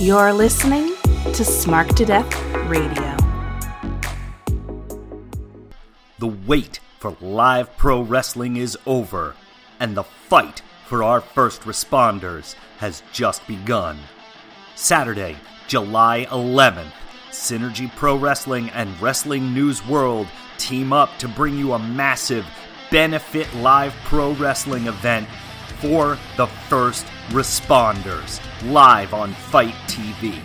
You're listening to Smark to Death Radio. The wait for live pro wrestling is over, and the fight for our first responders has just begun. Saturday, July 11th, Synergy Pro Wrestling and Wrestling News World team up to bring you a massive benefit live pro wrestling event for the first responders live on FITE TV.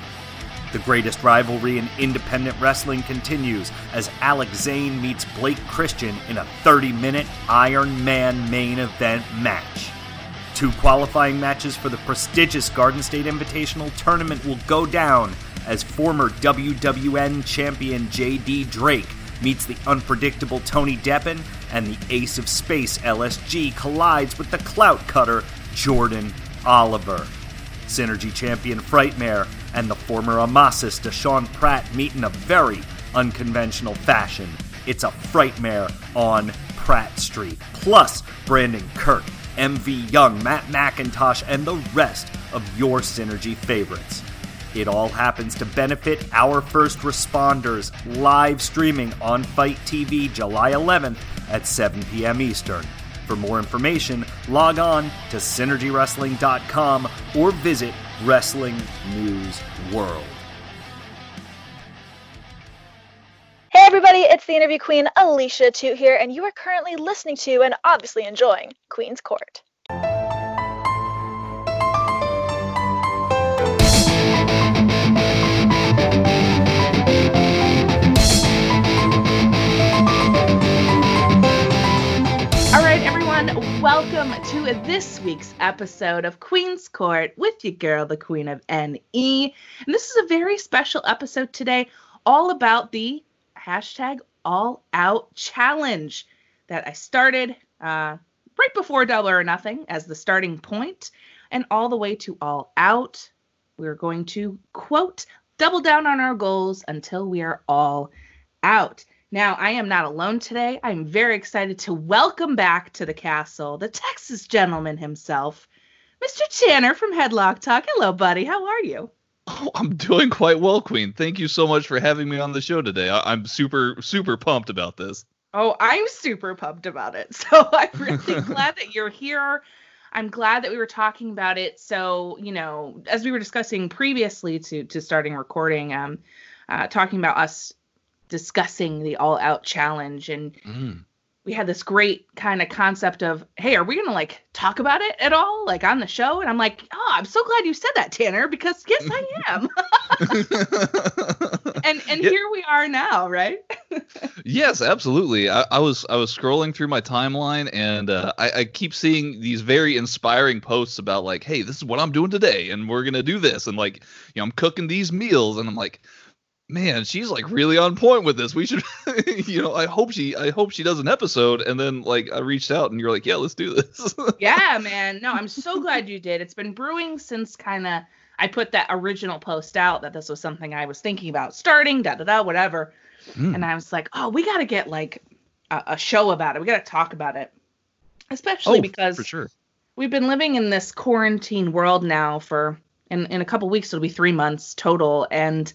The greatest rivalry in independent wrestling continues as Alex Zayne meets Blake Christian in a 30 minute Iron Man main event match. Two qualifying matches for the prestigious Garden State Invitational tournament will go down as former WWN champion JD Drake meets the unpredictable Tony Deppen, and the ace of space LSG collides with the clout cutter Jordan Oliver. Synergy champion Frightmare and the former Amasis Deshaun Pratt meet in a very unconventional fashion. It's a Frightmare on Pratt Street. Plus, Brandon Kirk, MV Young, Matt McIntosh, and the rest of your Synergy favorites. It all happens to benefit our first responders live streaming on FITE TV July 11th at 7 p.m. Eastern. For more information, log on to synergywrestling.com or visit Wrestling News World. Hey everybody, it's the interview queen Alicia Toot here, and you are currently listening to and obviously enjoying Queen's Court. Welcome to this week's episode of Queen's Court with your girl, the Queen of NE. And this is a very special episode today, all about the hashtag All Out Challenge that I started uh, right before Double or Nothing as the starting point, and all the way to All Out. We're going to quote, double down on our goals until we are all out. Now, I am not alone today. I'm very excited to welcome back to the castle the Texas gentleman himself, Mr. Tanner from Headlock Talk. Hello, buddy. How are you? Oh, I'm doing quite well, Queen. Thank you so much for having me on the show today. I- am super, super pumped about this. Oh, I'm super pumped about it. So I'm really glad that you're here. I'm glad that we were talking about it. So, you know, as we were discussing previously to to starting recording, um, uh, talking about us discussing the all out challenge and Mm. we had this great kind of concept of hey are we gonna like talk about it at all like on the show and i'm like oh i'm so glad you said that tanner because yes i am and and here we are now right yes, absolutely. I, I was I was scrolling through my timeline and uh, I, I keep seeing these very inspiring posts about like, hey, this is what I'm doing today, and we're gonna do this, and like, you know, I'm cooking these meals, and I'm like, man, she's like really on point with this. We should, you know, I hope she I hope she does an episode, and then like I reached out and you're like, yeah, let's do this. yeah man no i'm so glad you did it's been brewing since kind of i put that original post out that this was something i was thinking about starting da da da whatever Mm. and i was like oh we got to get like a, a show about it we got to talk about it especially oh, because for sure. we've been living in this quarantine world now for in, in a couple weeks it'll be three months total and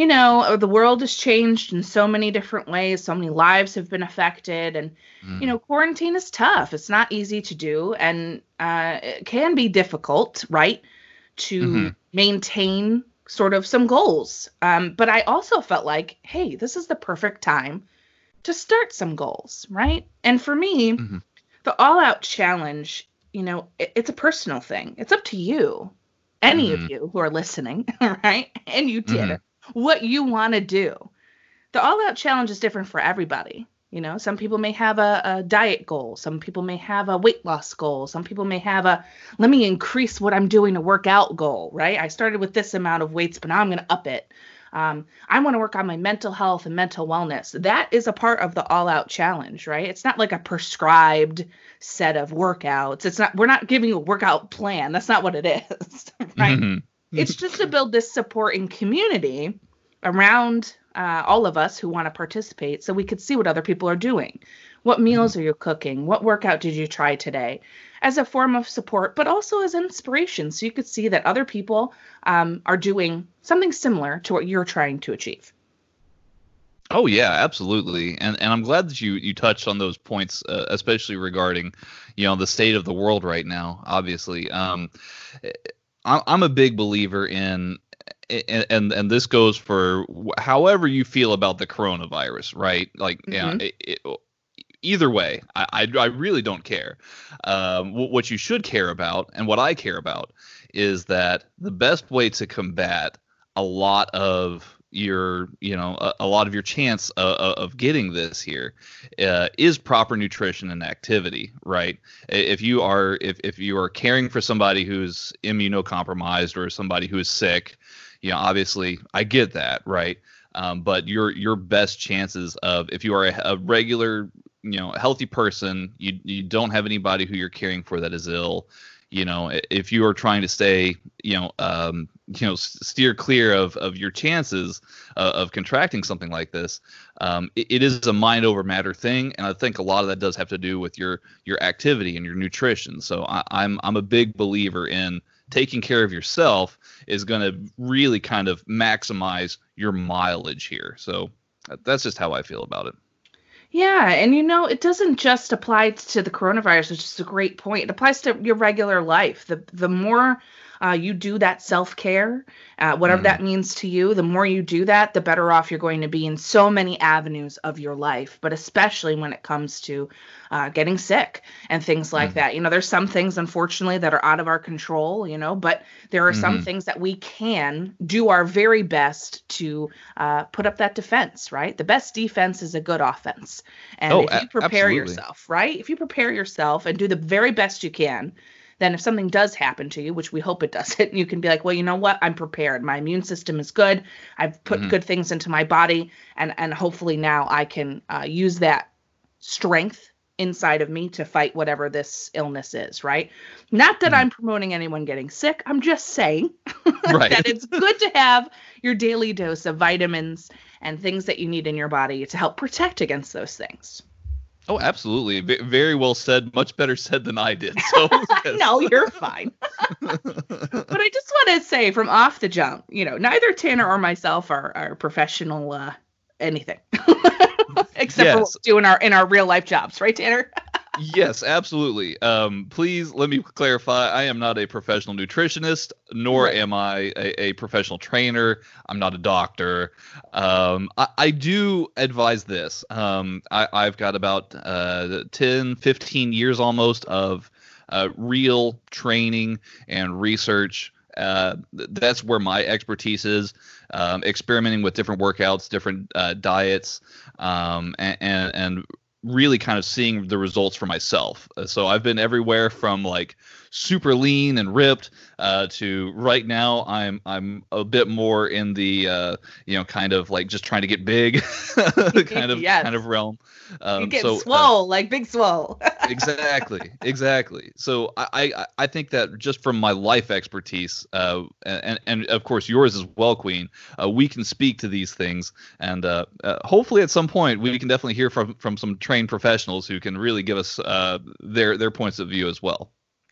you know the world has changed in so many different ways so many lives have been affected and Mm. you know quarantine is tough it's not easy to do and uh, it can be difficult right to Mhm. maintain sort of some goals um, but i also felt like hey this is the perfect time to start some goals right and for me Mhm. the all out challenge you know it, it's a personal thing it's up to you any of Mhm. you who are listening right and you did Mhm. it what you want to do. The all out challenge is different for everybody you know? Some people may have a, a diet goal some people may have a weight loss goal some people may have a let me increase what i'm doing to work out goal right? I started with this amount of weights but now i'm going to up it. Um, i want to work on my mental health and mental wellness. That is a part of the all out challenge right? It's not like a prescribed set of workouts. It's not we're not giving a workout plan. That's not what it is right? Mhm. It's just to build this supporting community around uh, all of us who want to participate so we could see what other people are doing What meals are you cooking? What workout did you try today? As a form of support, but also as inspiration. So you could see that other people um, are doing something similar to what you're trying to achieve. Oh yeah, absolutely, and and I'm glad that you you touched on those points, uh, especially regarding, you know, the state of the world right now. Obviously, um, I'm a big believer in, and and, and this goes for however you feel about the coronavirus, right? Like, mm-hmm. yeah, it, it, either way, I, I, I really don't care. Um, what you should care about, and what I care about, is that the best way to combat a lot of your you know a, a lot of your chance of, of getting this here uh, is proper nutrition and activity right? If you are if, if you are caring for somebody who's immunocompromised or somebody who is sick you know obviously i get that right? Um, but your your best chances of if you are a, a regular you know a healthy person you you don't have anybody who you're caring for that is ill you know if you are trying to stay you know um, you know steer clear of of your chances uh, of contracting something like this um, it, it is a mind over matter thing and i think a lot of that does have to do with your your activity and your nutrition. So I, i'm i'm a big believer in taking care of yourself is going to really kind of maximize your mileage here. So that's just how i feel about it yeah, and you know, it doesn't just apply to the coronavirus, which is a great point. It applies to your regular life. The the more uh, you do that self care, uh, whatever mm. that means to you, the more you do that, the better off you're going to be in so many avenues of your life, but especially when it comes to uh, getting sick and things like mm. that. You know, there's some things, unfortunately, that are out of our control, you know, but there are mm-hmm. some things that we can do our very best to uh, put up that defense, right? The best defense is a good offense. And oh, if you prepare absolutely. yourself, right? If you prepare yourself and do the very best you can, then if something does happen to you, which we hope it doesn't, you can be like, well, you know what? I'm prepared. My immune system is good. I've put mm-hmm. good things into my body, and and hopefully now I can uh, use that strength inside of me to fight whatever this illness is, right? Not that mm-hmm. I'm promoting anyone getting sick. I'm just saying right. that it's good to have your daily dose of vitamins and things that you need in your body to help protect against those things. Oh, absolutely. V- very well said. Much better said than I did. So no, you're fine. but I just want to say from off the jump, you know, neither Tanner or myself are, are professional uh, anything. Except yes. for what we do in our in our real life jobs, right, Tanner? Yes, absolutely. Um, please let me clarify. I am not a professional nutritionist, nor right. am I a, a, professional trainer. I'm not a doctor. Um, I, I, do advise this. Um, I, have got about uh, 10, 15 years almost of uh, real training and research. Uh, that's where my expertise is. Um, experimenting with different workouts, different uh, diets, um, and, and, and really kind of seeing the results for myself. Uh, so I've been everywhere from like super lean and ripped uh, to right now I'm I'm a bit more in the uh, you know kind of like just trying to get big kind of yes. kind of realm. Um, you get so, uh, swole uh, like big swole. exactly, exactly. So I, I I think that just from my life expertise uh, and and of course yours as well, Queen, uh, we can speak to these things and uh hopefully at some point we can definitely hear from from some trained professionals who can really give us uh, their their points of view as well.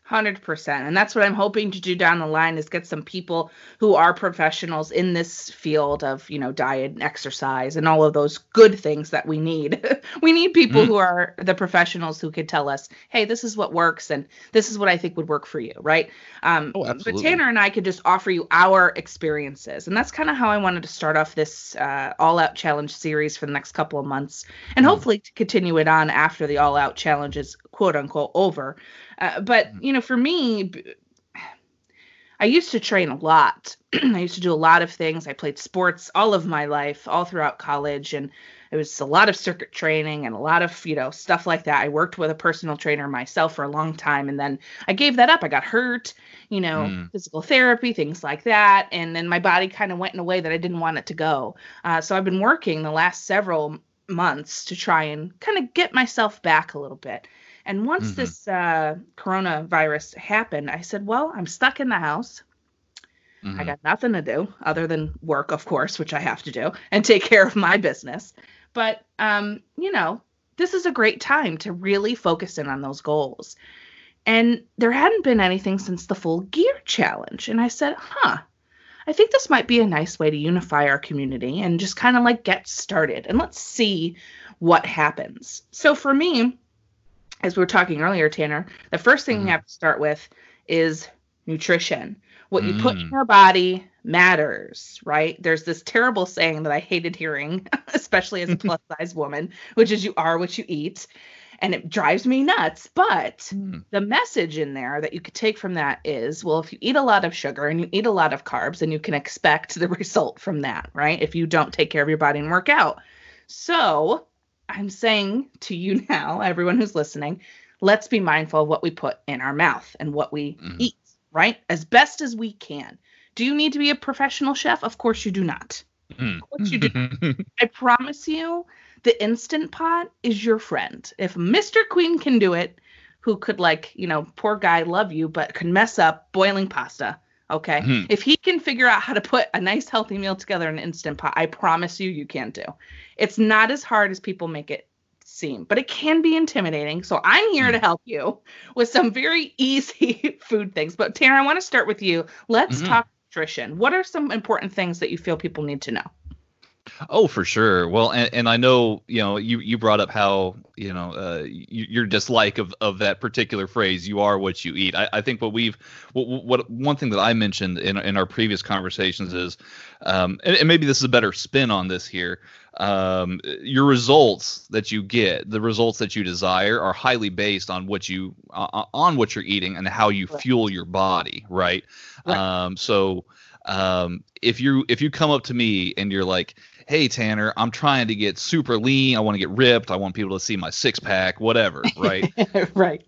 100% and that's what i'm hoping to do down the line is get some people who are professionals in this field of you know diet and exercise and all of those good things that we need. We need people mm-hmm. who are the professionals who can tell us hey this is what works and this is what i think would work for you right? Um, oh, but tanner and i could just offer you our experiences. And that's kind of how i wanted to start off this uh, all out challenge series for the next couple of months and mm-hmm. hopefully to continue it on after the all out challenge is quote unquote over uh, but mm. you know, for me, I used to train a lot. I used to do a lot of things. I played sports all of my life, all throughout college, and it was a lot of circuit training and a lot of you know stuff like that. I worked with a personal trainer myself for a long time, and then I gave that up. I got hurt, you know, mm. physical therapy, things like that, and then my body kind of went in a way that I didn't want it to go. Uh, so I've been working the last several months to try and kind of get myself back a little bit. And once mm-hmm. this uh, coronavirus happened, I said, well, I'm stuck in the house. Mm-hmm. I got nothing to do other than work, of course, which I have to do, and take care of my business. But, um, you know, this is a great time to really focus in on those goals. And there hadn't been anything since the full gear challenge. And I said, huh, I think this might be a nice way to unify our community and just kind of like get started and let's see what happens. So for me, as we were talking earlier, Tanner, the first thing Mhm. we have to start with is nutrition. What you put in Mm. your body matters, right? There's this terrible saying that I hated hearing, especially as a plus size woman, which is you are what you eat. And it drives me nuts. But Mm. the message in there that you could take from that is well, if you eat a lot of sugar and you eat a lot of carbs, then you can expect the result from that, right? If you don't take care of your body and work out. So I'm saying to you now, everyone who's listening, let's be mindful of what we put in our mouth and what we Mhm. eat, right? As best as we can. Do you need to be a professional chef? Of course you do not. Mm. course you I promise you, the instant pot is your friend. If Mr. Queen can do it, who could like, you know, poor guy love you, but could mess up boiling pasta. Okay. Mhm. If he can figure out how to put a nice healthy meal together in an instant pot, I promise you, you can do. It's not as hard as people make it seem, but it can be intimidating. So I'm here Mm. to help you with some very easy food things. But Tara, I want to start with you. Let's Mhm. talk nutrition. What are some important things that you feel people need to know? Oh, for sure. Well, and, and I know, you know, you, you brought up how, you know, uh, your dislike of, of that particular phrase, you are what you eat. I, I think what we've, what, what one thing that I mentioned in, in our previous conversations is, um, and, and maybe this is a better spin on this here. Um, your results that you get, the results that you desire are highly based on what you, uh, on what you're eating and how you Right. fuel your body. Right. Right. Um, so, um, if you, if you come up to me and you're like, hey Tanner, I'm trying to get super lean. I want to get ripped. I want people to see my six pack, whatever, right? right.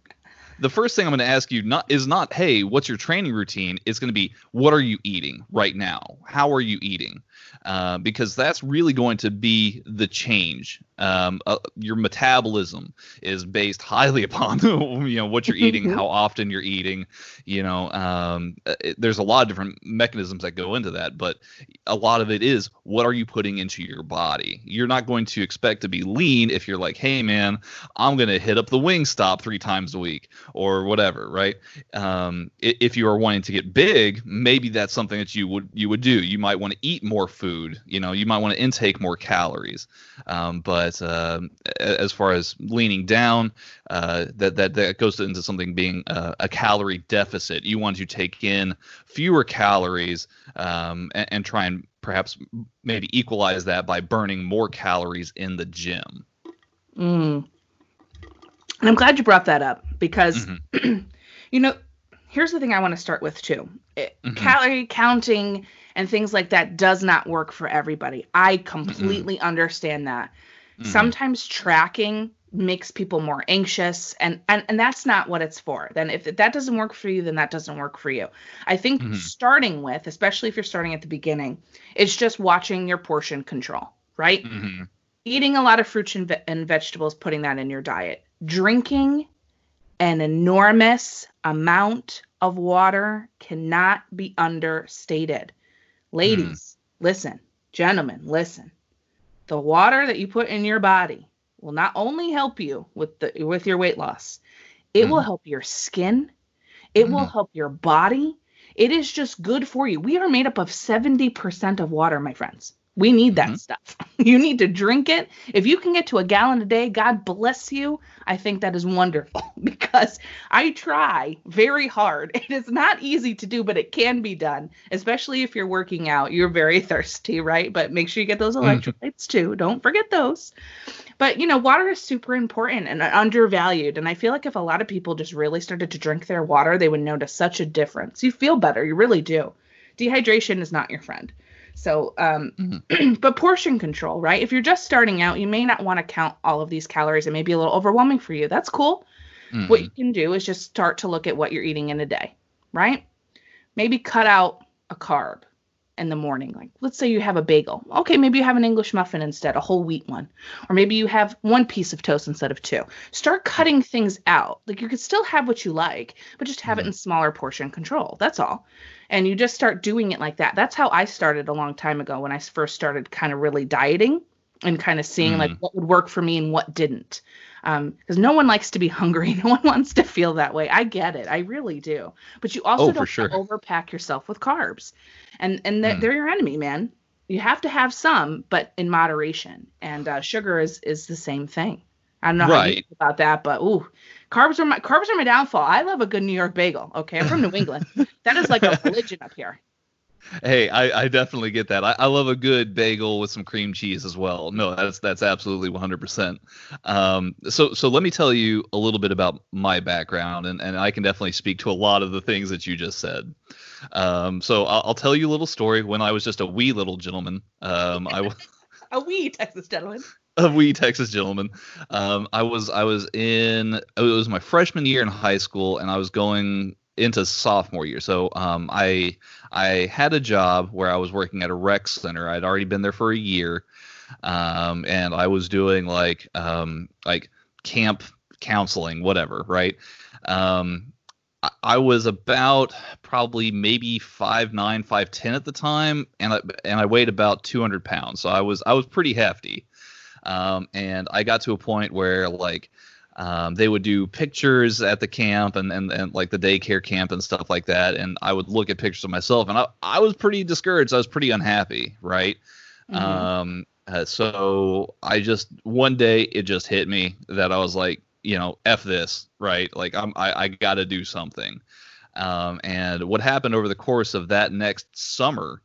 the first thing I'm going to ask you not is not, hey, what's your training routine? It's going to be, what are you eating right now? How are you eating? Uh, because that's really going to be the change. Um, uh, your metabolism is based highly upon you know what you're eating, how often you're eating. You know, um, uh, it, there's a lot of different mechanisms that go into that, but a lot of it is what are you putting into your body. You're not going to expect to be lean if you're like, hey man, I'm gonna hit up the Wingstop three times a week or whatever, right? Um, if you are wanting to get big, maybe that's something that you would you would do. You might want to eat more food. You know, you might want to intake more calories. Um, but a- as far as leaning down, uh, that that that goes into something being uh, a calorie deficit. You want to take in fewer calories um, and, and try and perhaps maybe equalize that by burning more calories in the gym. Mm. And I'm glad you brought that up because, Mhm. you know, here's the thing I want to start with too. It, Mhm. Calorie counting and things like that does not work for everybody. I completely understand that. Mhm. Sometimes tracking makes people more anxious and, and and that's not what it's for. Then if that doesn't work for you, then that doesn't work for you. I think Mhm. starting with, especially if you're starting at the beginning, it's just watching your portion control, right? Mhm. eating a lot of fruits and, ve- and vegetables, putting that in your diet, drinking an enormous amount of water cannot be understated. Ladies, listen, gentlemen, listen. The water that you put in your body will not only help you with the with your weight loss, it will Mhm. help your skin, it will Mhm. help your body. It is just good for you. We are made up of 70% of water, my friends. We need that Mhm. stuff. You need to drink it. If you can get to a gallon a day, God bless you. I think that is wonderful because I try very hard. It is not easy to do, but it can be done, especially if you're working out. You're very thirsty, right? But make sure you get those Mhm. electrolytes too. Don't forget those. But you know, water is super important and undervalued. And I feel like if a lot of people just really started to drink their water, they would notice such a difference. You feel better, you really do. Dehydration is not your friend. So, um, but portion control, right? If you're just starting out, you may not want to count all of these calories. It may be a little overwhelming for you. That's cool. Mhm. What you can do is just start to look at what you're eating in a day, right? Maybe cut out a carb in the morning. Like, let's say you have a bagel. Okay, maybe you have an English muffin instead, a whole wheat one. Or maybe you have one piece of toast instead of two. Start cutting things out. Like, you could still have what you like, but just have it in smaller portion control. That's all. And you just start doing it like that. That's how I started a long time ago when I first started kind of really dieting and kind of seeing like Mhm. what would work for me and what didn't. Because no one likes to be hungry. No one wants to feel that way. I get it. I really do. But you also Oh, don't sure. overpack yourself with carbs, and and they're, Mm. they're your enemy, man. You have to have some, but in moderation. And uh, sugar is is the same thing. I don't know how you Right. about that, but ooh, carbs are my carbs are my downfall. I love a good New York bagel. Okay, I'm from New England. that is like a religion up here. Hey, I, I definitely get that. I, I love a good bagel with some cream cheese as well. No, that's that's absolutely 100%. Um, so so let me tell you a little bit about my background, and, and I can definitely speak to a lot of the things that you just said. Um, so I'll, I'll tell you a little story. When I was just a wee little gentleman, um, I was A wee Texas gentleman. a wee Texas gentleman. Um, I was I was in it was my freshman year in high school, and I was going into sophomore year. So um, I I had a job where I was working at a rec center. I'd already been there for a year, um, and I was doing like um, like camp counseling, whatever, right? Um, I- I was about probably maybe five nine, five ten at the time, and I and I weighed about two hundred pounds. So I was I was pretty hefty, um, and I got to a point where like um, they would do pictures at the camp and, and and like the daycare camp and stuff like that, and I would look at pictures of myself, and I I was pretty discouraged. I was pretty unhappy, right? Mhm. Um, uh, so I just one day it just hit me that I was like, you know, f this, right? Like I'm I, I got to do something. Um, and what happened over the course of that next summer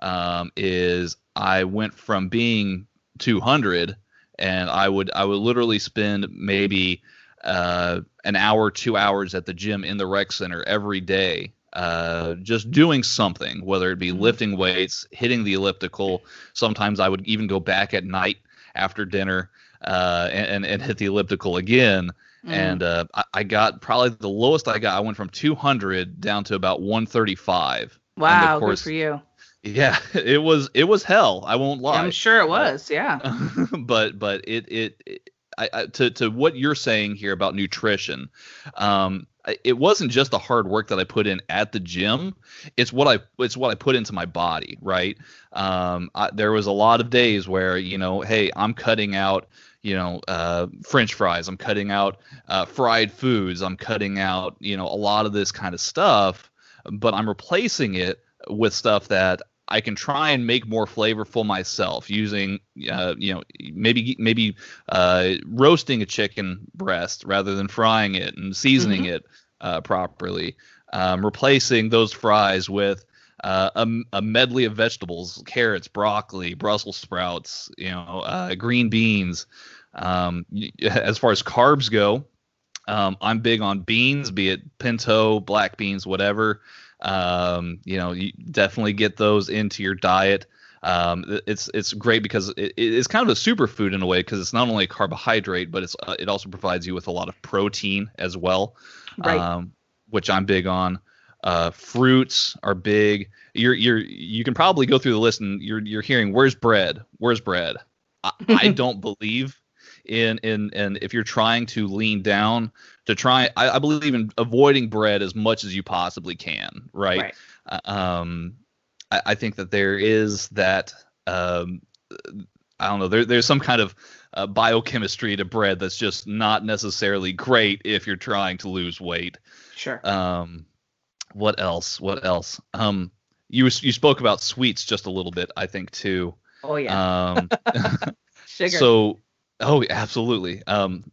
um, is I went from being 200 and I would I would literally spend maybe uh, an hour, two hours at the gym in the rec center every day, uh, just doing something, whether it be Mhm. lifting weights, hitting the elliptical. Sometimes I would even go back at night after dinner uh, and, and hit the elliptical again. Mm. And uh, I, I got probably the lowest I got. I went from 200 down to about 135. wow, good course- for you. Yeah, it was it was hell. I won't lie I'm sure it was. Yeah. but but it it, it I, I, to to what you're saying here about nutrition, um, it wasn't just the hard work that I put in at the gym. It's what I it's what I put into my body, right? Um, I, there was a lot of days where you know, hey, I'm cutting out you know uh, French fries. I'm cutting out uh, fried foods. I'm cutting out you know a lot of this kind of stuff, but I'm replacing it with stuff that I can try and make more flavorful myself using, uh, you know, maybe maybe uh, roasting a chicken breast rather than frying it and seasoning it uh, properly. Um, replacing those fries with uh, a, a medley of vegetables: carrots, broccoli, Brussels sprouts, you know, uh, green beans. Um, as far as carbs go, um, I'm big on beans, be it pinto, black beans, whatever. Um, you know, you definitely get those into your diet. Um, it's it's great because it, it's kind of a superfood in a way because it's not only a carbohydrate, but it's uh, it also provides you with a lot of protein as well, Right. um, which I'm big on. Uh, fruits are big. You're you're you can probably go through the list and you're you're hearing where's bread, where's bread. I, I don't believe in in and if you're trying to lean down to try I, I believe in avoiding bread as much as you possibly can right, Right. Uh, um I, I think that there is that um i don't know there, there's some kind of uh, biochemistry to bread that's just not necessarily great if you're trying to lose weight Sure. um what else what else um you you spoke about sweets just a little bit i think too oh yeah. um Sugar. so, oh, absolutely. Um,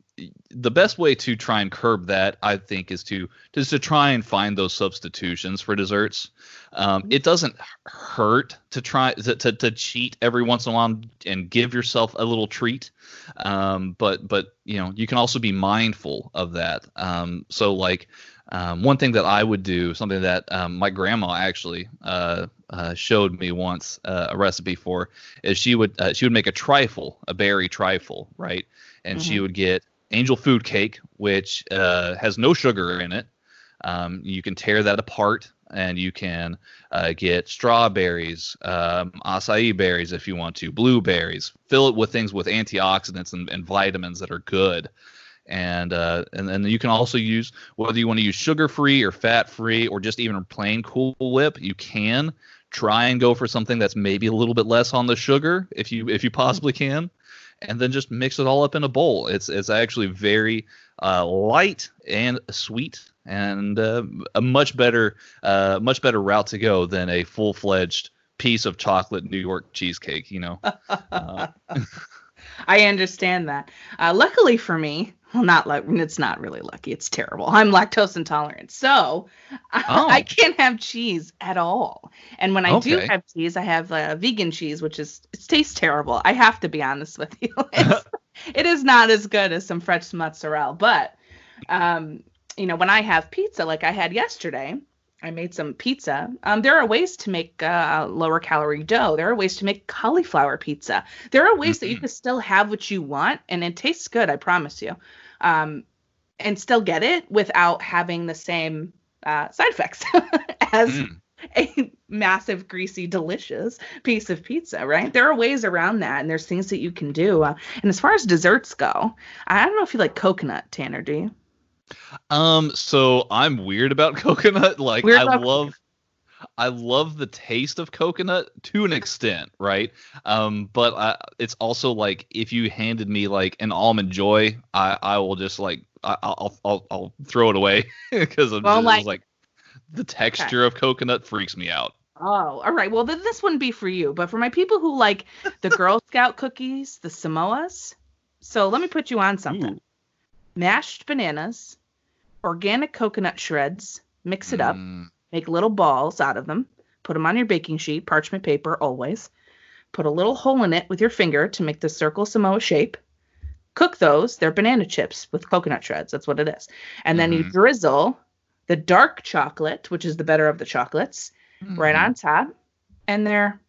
the best way to try and curb that, I think, is to is to try and find those substitutions for desserts. Um, it doesn't hurt to try to, to, to cheat every once in a while and give yourself a little treat. Um, but but you know you can also be mindful of that. Um, so like um, one thing that I would do, something that um, my grandma actually uh, uh, showed me once uh, a recipe for, is she would uh, she would make a trifle, a berry trifle, right? And she Mhm. would get angel food cake, which uh, has no sugar in it. Um, you can tear that apart, and you can uh, get strawberries, um, acai berries if you want to, blueberries. Fill it with things with antioxidants and, and vitamins that are good. And uh, and then you can also use whether you want to use sugar free or fat free or just even plain Cool Whip. You can try and go for something that's maybe a little bit less on the sugar if you if you possibly can. And then just mix it all up in a bowl. It's it's actually very uh, light and sweet, and uh, a much better uh, much better route to go than a full fledged piece of chocolate New York cheesecake. You know. I understand that. Uh, luckily for me, well, not like it's not really lucky. It's terrible. I'm lactose intolerant, so Oh. I, I can't have cheese at all. And when I do have cheese, I have uh, vegan cheese, which is it tastes terrible. I have to be honest with you. It is not as good as some fresh mozzarella, but um, you know, when I have pizza like I had yesterday, I made some pizza. Um, there are ways to make uh, lower calorie dough. There are ways to make cauliflower pizza. There are ways that you Mhm. can still have what you want, and it tastes good. I promise you, um, and still get it without having the same uh, side effects as Mm. a massive, greasy, delicious piece of pizza. Right? There are ways around that, and there's things that you can do. Uh, and as far as desserts go, I don't know if you like coconut, Tanner. Do you? Um, so I'm weird about coconut. Like Weird I love I love the taste of coconut to an extent, right? Um, but I, it's also like if you handed me like an almond joy, I I will just like I, I'll I'll I'll throw it away because I'm Well, just like- like the texture of coconut freaks me out. Oh, all right. Well, then this wouldn't be for you, but for my people who like the Girl Scout cookies, the Samoas. So let me put you on something. Ooh. Mashed bananas, organic coconut shreds, mix it up, Mm, make little balls out of them, put them on your baking sheet, parchment paper always. Put a little hole in it with your finger to make the circle Samoa shape. Cook those. They're banana chips with coconut shreds. That's what it is. And then you Mhm. drizzle the dark chocolate, which is the better of the chocolates, right mhm. on top and they're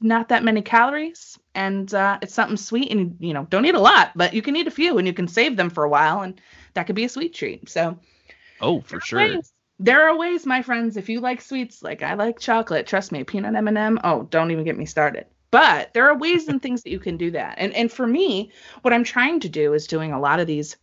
not that many calories and uh, it's something sweet and you know don't eat a lot but you can eat a few and you can save them for a while and that could be a sweet treat so Oh, for sure. ways- there are ways my friends if you like sweets like i like chocolate trust me peanut m&m oh don't even get me started but there are ways and things that you can do that and and for me what i'm trying to do is doing a lot of these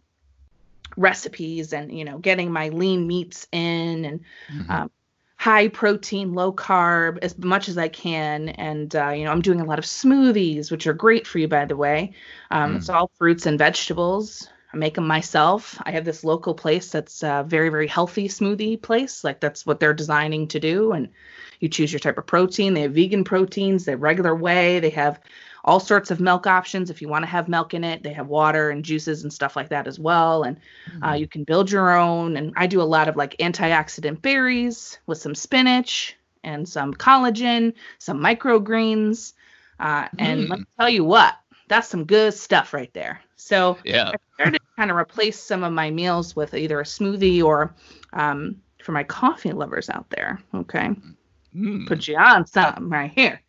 recipes and you know getting my lean meats in and Mhm. um, high protein, low carb as much as I can. And, uh, you know, I'm doing a lot of smoothies, which are great for you, by the way. Um, Mm. It's all fruits and vegetables. I make them myself. I have this local place that's a very, very healthy smoothie place. Like that's what they're designing to do. And you choose your type of protein. They have vegan proteins, they have regular whey, they have all sorts of milk options if you want to have milk in it. They have water and juices and stuff like that as well. And uh, you can build your own. And I do a lot of like antioxidant berries with some spinach and some collagen, some microgreens. Uh, and let me tell you what, that's some good stuff right there. So yeah. I started to kind of replace some of my meals with either a smoothie or um, for my coffee lovers out there. Okay. Mm. Put you on something right here.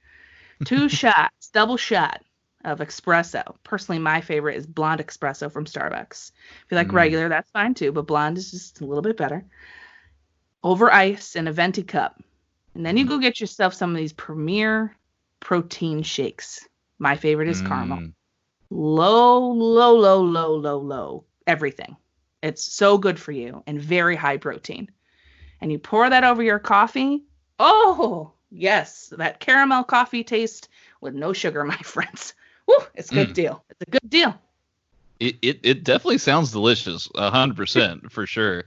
Two shots, double shot of espresso. Personally, my favorite is blonde espresso from Starbucks. If you like Mm. regular, that's fine too, but blonde is just a little bit better. Over ice in a venti cup. And then you go get yourself some of these premier protein shakes. My favorite is caramel. Mm. Low, low, low, low, low, low. Everything. It's so good for you and very high protein. And you pour that over your coffee. Oh, yes, that caramel coffee taste with no sugar, my friends. Woo, it's a good Mm. deal. It's a good deal. It, it it definitely sounds delicious, a hundred percent for sure.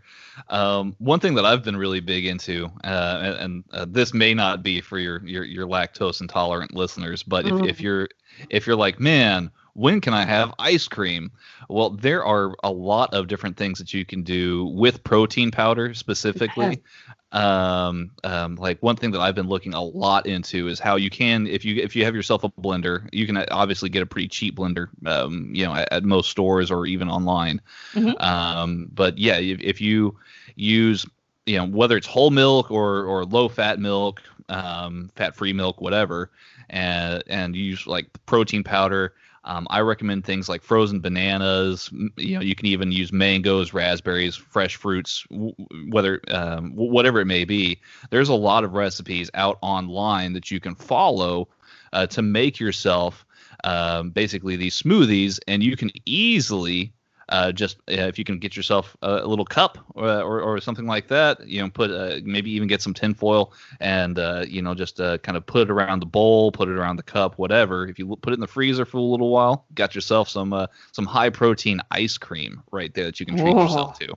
Um, one thing that I've been really big into, uh, and, and uh, this may not be for your your, your lactose intolerant listeners, but if, if Mhm. you're if you're like, man, when can I have ice cream? Well, there are a lot of different things that you can do with protein powder specifically. Um, um, like one thing that I've been looking a lot into is how you can, if you if you have yourself a blender, you can obviously get a pretty cheap blender, um, you know, at, at most stores or even online. Mhm. Um, but yeah, if, if you use, you know, whether it's whole milk or or low fat milk, um, fat free milk, whatever, and and use like protein powder. Um, I recommend things like frozen bananas. You know, you can even use mangoes, raspberries, fresh fruits, whether um, whatever it may be. There's a lot of recipes out online that you can follow uh, to make yourself um, basically these smoothies, and you can easily uh, just uh, if you can get yourself a, a little cup or, or, or something like that, you know, put uh, maybe even get some tinfoil and uh, you know just uh, kind of put it around the bowl, put it around the cup, whatever. If you put it in the freezer for a little while, got yourself some uh, some high protein ice cream right there that you can treat Whoa. yourself to.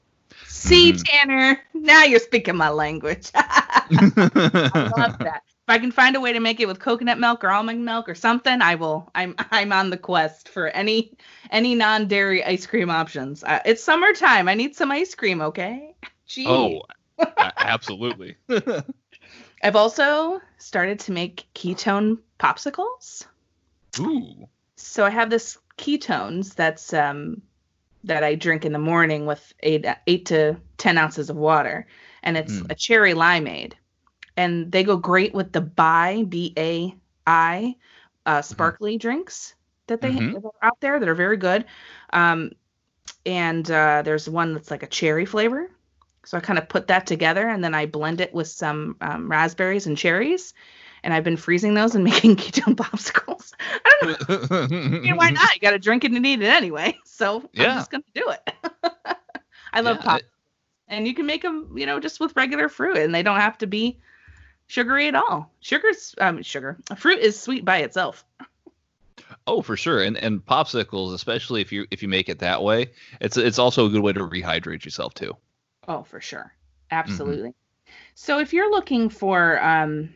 See, Mhm. Tanner, now you're speaking my language. I love that. If I can find a way to make it with coconut milk or almond milk or something, I will. I'm I'm on the quest for any any non-dairy ice cream options. Uh, it's summertime. I need some ice cream, okay? Gee. oh, absolutely. I've also started to make ketone popsicles. Ooh. So I have this ketones that's um that I drink in the morning with eight eight to ten ounces of water, and it's Mm. a cherry limeade, and they go great with the Bai B A I uh, sparkly drinks that they Mhm. that are out there that are very good. Um, and uh, there's one that's like a cherry flavor. So I kind of put that together and then I blend it with some um, raspberries and cherries. And I've been freezing those and making ketone popsicles. I don't know I mean, why not? You got to drink it and eat it anyway. So Yeah. I'm just gonna do it. I love Yeah, pop, and you can make them, you know, just with regular fruit, and they don't have to be sugary at all. Sugar's um, sugar. Fruit is sweet by itself. Oh, for sure, and and popsicles, especially if you if you make it that way, it's it's also a good way to rehydrate yourself too. Oh, for sure, Mm-hmm. absolutely. So if you're looking for um,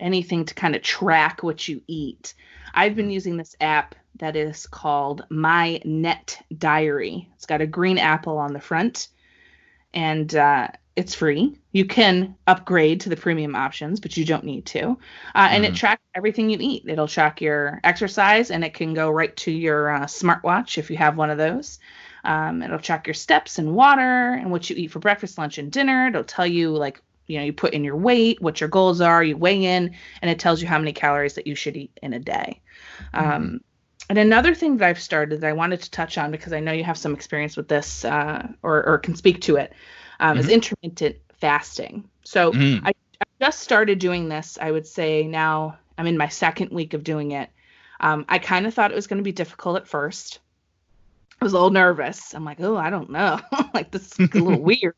anything to kind of track what you eat, I've Mm-hmm. been using this app that is called My Net Diary. It's got a green apple on the front, and uh, it's free. You can upgrade to the premium options, but you don't need to. Uh, and it Mhm. tracks everything you eat. It'll track your exercise, and it can go right to your uh, smartwatch if you have one of those. Um, it'll track your steps and water and what you eat for breakfast, lunch, and dinner. It'll tell you like you know you put in your weight, what your goals are, you weigh in, and it tells you how many calories that you should eat in a day. Um, and another thing that I've started that I wanted to touch on because I know you have some experience with this uh, or or can speak to it um, is intermittent fasting. So Mm. I, I just started doing this. I would say now I'm in my second week of doing it. Um, I kind of thought it was going to be difficult at first. I was a little nervous. I'm like, oh, I don't know. like this is a little weird.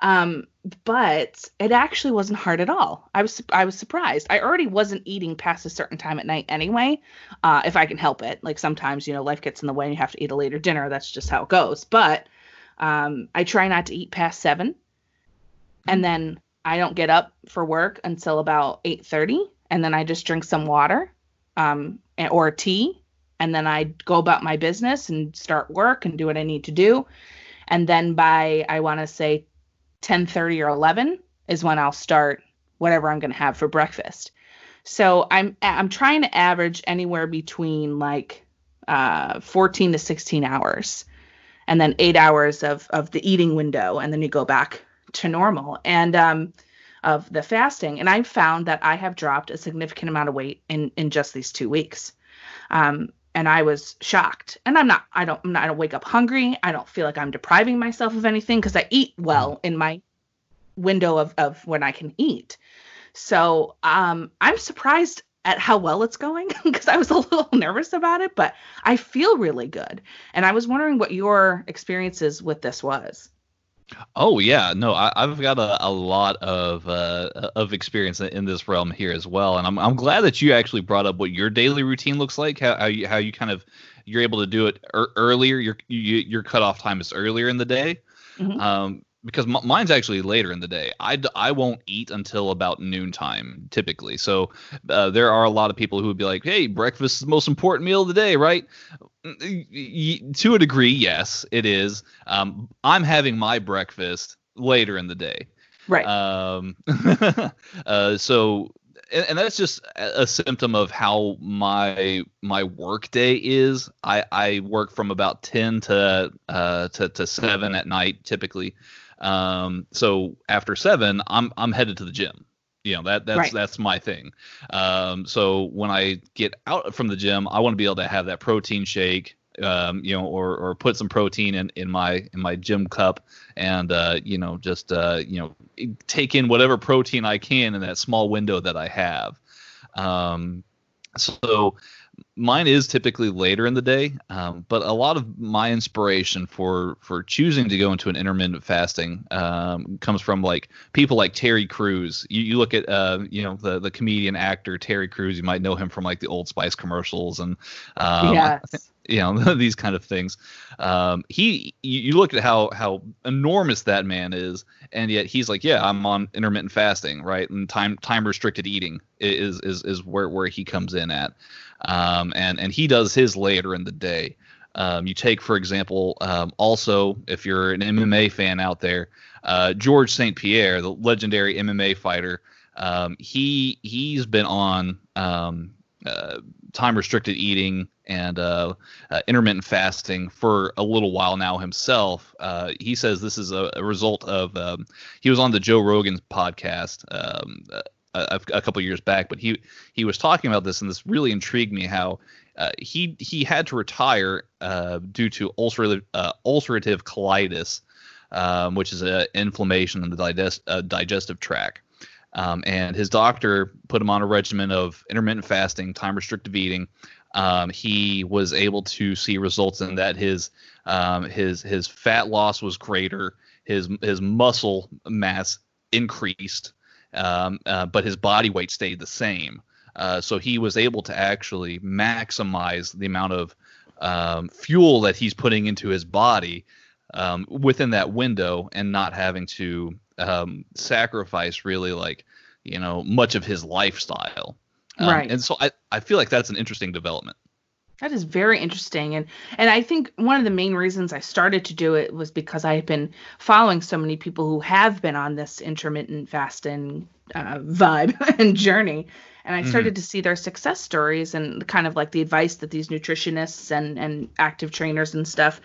Um, but it actually wasn't hard at all. I was I was surprised. I already wasn't eating past a certain time at night anyway, uh, if I can help it. Like sometimes you know life gets in the way and you have to eat a later dinner. That's just how it goes. But um, I try not to eat past seven, and then I don't get up for work until about eight thirty, and then I just drink some water, um, or tea, and then I go about my business and start work and do what I need to do, and then by I want to say 10:30 or 11 is when I'll start whatever I'm going to have for breakfast. So I'm I'm trying to average anywhere between like uh, 14 to 16 hours, and then eight hours of of the eating window, and then you go back to normal and um, of the fasting. And I've found that I have dropped a significant amount of weight in in just these two weeks. Um, and I was shocked. And I'm not. I don't. I'm not, I don't wake up hungry. I don't feel like I'm depriving myself of anything because I eat well in my window of of when I can eat. So um, I'm surprised at how well it's going because I was a little nervous about it, but I feel really good. And I was wondering what your experiences with this was. Oh yeah, no, I, I've got a, a lot of uh, of experience in this realm here as well, and I'm I'm glad that you actually brought up what your daily routine looks like, how how you, how you kind of you're able to do it er, earlier. Your you, your cutoff time is earlier in the day, Mhm. um, because m- mine's actually later in the day. I, d- I won't eat until about noontime typically. So uh, there are a lot of people who would be like, "Hey, breakfast is the most important meal of the day, right?" Y- to a degree, yes, it is. Um, I'm having my breakfast later in the day. Right. Um, uh, so, and, and that's just a a symptom of how my my work day is. I, I work from about ten to uh to, to seven at night typically. Um, so after seven, I'm I'm headed to the gym. You know that that's Right. that's my thing. Um, so when I get out from the gym, I want to be able to have that protein shake. Um, you know, or or put some protein in in my in my gym cup, and uh, you know, just uh, you know, take in whatever protein I can in that small window that I have. Um, so mine is typically later in the day, um, but a lot of my inspiration for for choosing to go into an intermittent fasting um, comes from like people like Terry Crews. You, you look at uh, you know the the comedian actor Terry Crews. You might know him from like the Old Spice commercials and um, yes. you know these kind of things. Um, he you, you look at how how enormous that man is, and yet he's like, yeah, I'm on intermittent fasting, right? And time time restricted eating is is is where where he comes in at um, and and he does his later in the day. Um, you take, for example, um, also if you're an MMA fan out there, uh, George St. Pierre, the legendary MMA fighter, um, he he's been on um, uh, time restricted eating and uh, uh, intermittent fasting for a little while now himself. Uh, he says this is a, a result of um, he was on the Joe Rogan's podcast um, a, a couple years back, but he he was talking about this, and this really intrigued me. How uh, he he had to retire uh, due to ulcerative uh, ulcerative colitis, um, which is an inflammation in the digest, uh, digestive tract. Um, and his doctor put him on a regimen of intermittent fasting, time restricted eating. Um, he was able to see results in that his um, his his fat loss was greater, his his muscle mass increased, um, uh, but his body weight stayed the same. Uh, so he was able to actually maximize the amount of um, fuel that he's putting into his body um, within that window and not having to um, sacrifice really like you know much of his lifestyle. Um, right. And so I, I feel like that's an interesting development. That is very interesting, and and I think one of the main reasons I started to do it was because I had been following so many people who have been on this intermittent fasting uh, vibe and journey, and I started mm-hmm. to see their success stories and kind of like the advice that these nutritionists and and active trainers and stuff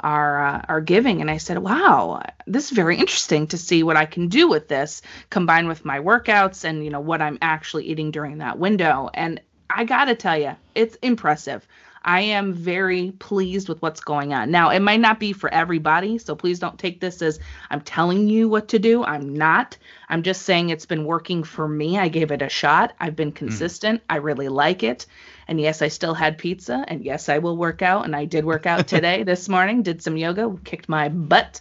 are uh, are giving and I said, "Wow, this is very interesting to see what I can do with this combined with my workouts and you know what I'm actually eating during that window." And I got to tell you, it's impressive. I am very pleased with what's going on. Now, it might not be for everybody, so please don't take this as I'm telling you what to do. I'm not. I'm just saying it's been working for me. I gave it a shot. I've been hmm. consistent. Mm. I really like it. And yes, I still had pizza. And yes, I will work out. And I did work out today, this morning, did some yoga, kicked my butt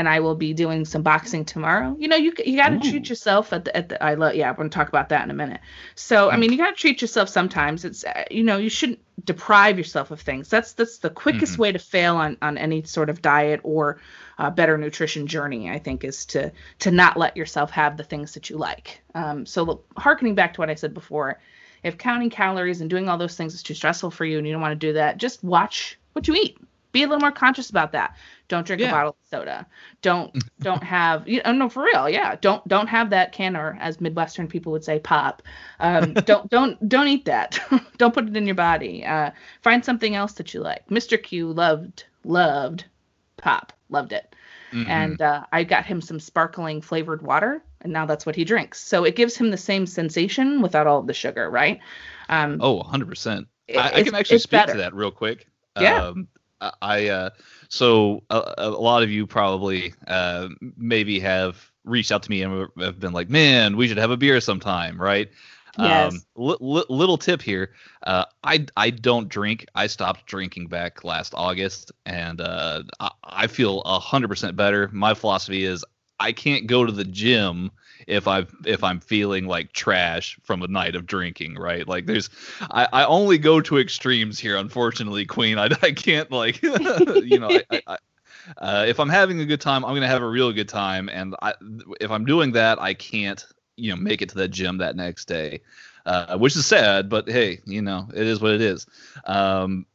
and I will be doing some boxing tomorrow. You know, you you got to treat yourself at the at the I love yeah, I'm going to talk about that in a minute. So, I mean, you got to treat yourself sometimes. It's uh, you know, you shouldn't deprive yourself of things. That's that's the quickest mm-hmm. way to fail on on any sort of diet or uh, better nutrition journey. I think is to to not let yourself have the things that you like. Um, so, harkening back to what I said before, if counting calories and doing all those things is too stressful for you and you don't want to do that, just watch what you eat be a little more conscious about that. Don't drink yeah. a bottle of soda. Don't don't have you know no for real yeah don't don't have that can or as Midwestern people would say pop. Um, don't don't don't eat that. don't put it in your body. Uh, find something else that you like. Mr. Q loved loved pop loved it. Mm-hmm. And uh, I got him some sparkling flavored water, and now that's what he drinks. So it gives him the same sensation without all of the sugar, right? Um, oh, 100%. I, I, can actually speak better. to that real quick. Yeah. Um, I uh, so a, a, lot of you probably uh, maybe have reached out to me and have been like, "Man, we should have a beer sometime," right? Yes. Um, li- li- little tip here. Uh, I I don't drink. I stopped drinking back last August, and uh, I, I feel hundred percent better. My philosophy is I can't go to the gym if I if I'm feeling like trash from a night of drinking, right? Like there's I, I only go to extremes here, unfortunately, Queen. I, I can't like you know I, I, uh, if I'm having a good time, I'm gonna have a real good time, and if I'm doing that, I can't you know make it to the gym that next day uh, which is sad, but hey, you know, it is what it is. Um,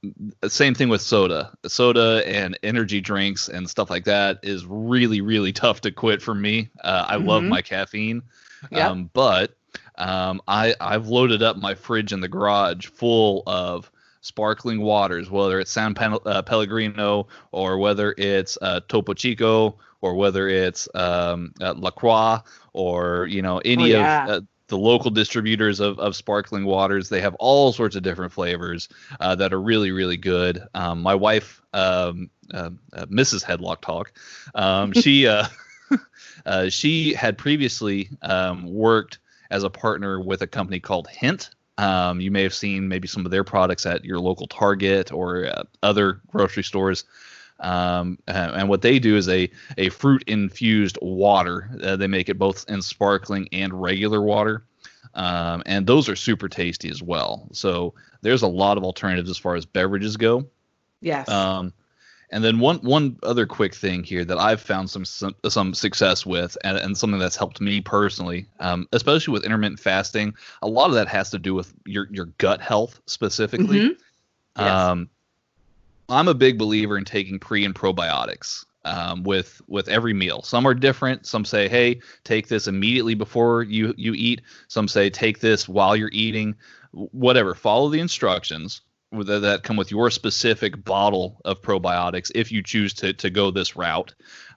same thing with soda. Soda and energy drinks and stuff like that is really, really tough to quit for me. Uh, I mm-hmm. love my caffeine, yep. um, but um, I I've loaded up my fridge in the garage full of sparkling waters, whether it's San uh, Pellegrino or whether it's uh, Topo Chico or whether it's um, uh, LaCroix or you know any oh, yeah. of uh, the local distributors of, of sparkling waters. They have all sorts of different flavors uh, that are really, really good. Um, my wife, um, uh, uh, Mrs. Headlock Talk, um, she uh, uh, she had previously um, worked as a partner with a company called Hint. Um, you may have seen maybe some of their products at your local Target or uh, other grocery stores. Um, and what they do is a a fruit infused water. Uh, they make it both in sparkling and regular water, um, and those are super tasty as well. So there's a lot of alternatives as far as beverages go. Yes. Um, and then one one other quick thing here that I've found some some, some success with, and, and something that's helped me personally, um, especially with intermittent fasting. A lot of that has to do with your your gut health specifically. Mhm. Yes. Um, I'm a big believer in taking pre and probiotics um, with with every meal. Some are different. Some say, "Hey, take this immediately before you you eat." Some say, "Take this while you're eating." Whatever. Follow the instructions that come with your specific bottle of probiotics if you choose to to go this route.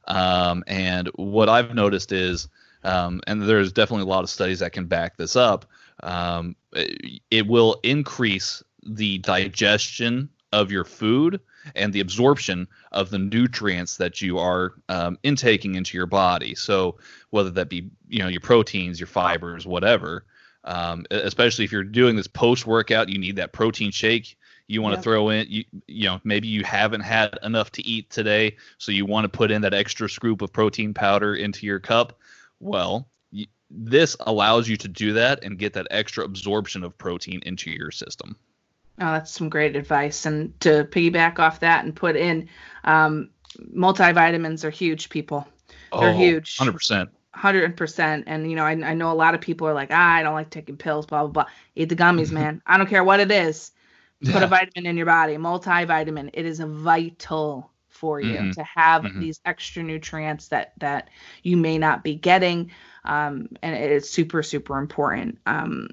Um, and what I've noticed is, um, and there's definitely a lot of studies that can back this up. Um, it, it will increase the digestion of your food and the absorption of the nutrients that you are um, intaking into your body. So whether that be you know your proteins, your fibers, whatever. Um, especially if you're doing this post workout, you need that protein shake. You want to Yep. throw in, you, you know, maybe you haven't had enough to eat today, so you want to put in that extra scoop of protein powder into your cup. Well, y- this allows you to do that and get that extra absorption of protein into your system. Oh, that's some great advice. And to piggyback off that and put in, um, multivitamins are huge, people. They're huge. Hundred percent. Hundred percent. And you know, I, I know a lot of people are like, ah, I don't like taking pills, blah blah blah. Eat the gummies, man. I don't care what it is. Put a vitamin in your body, multivitamin. It is vital for you Mhm. to have Mhm. these extra nutrients that that you may not be getting, um, and it's super super important. Um,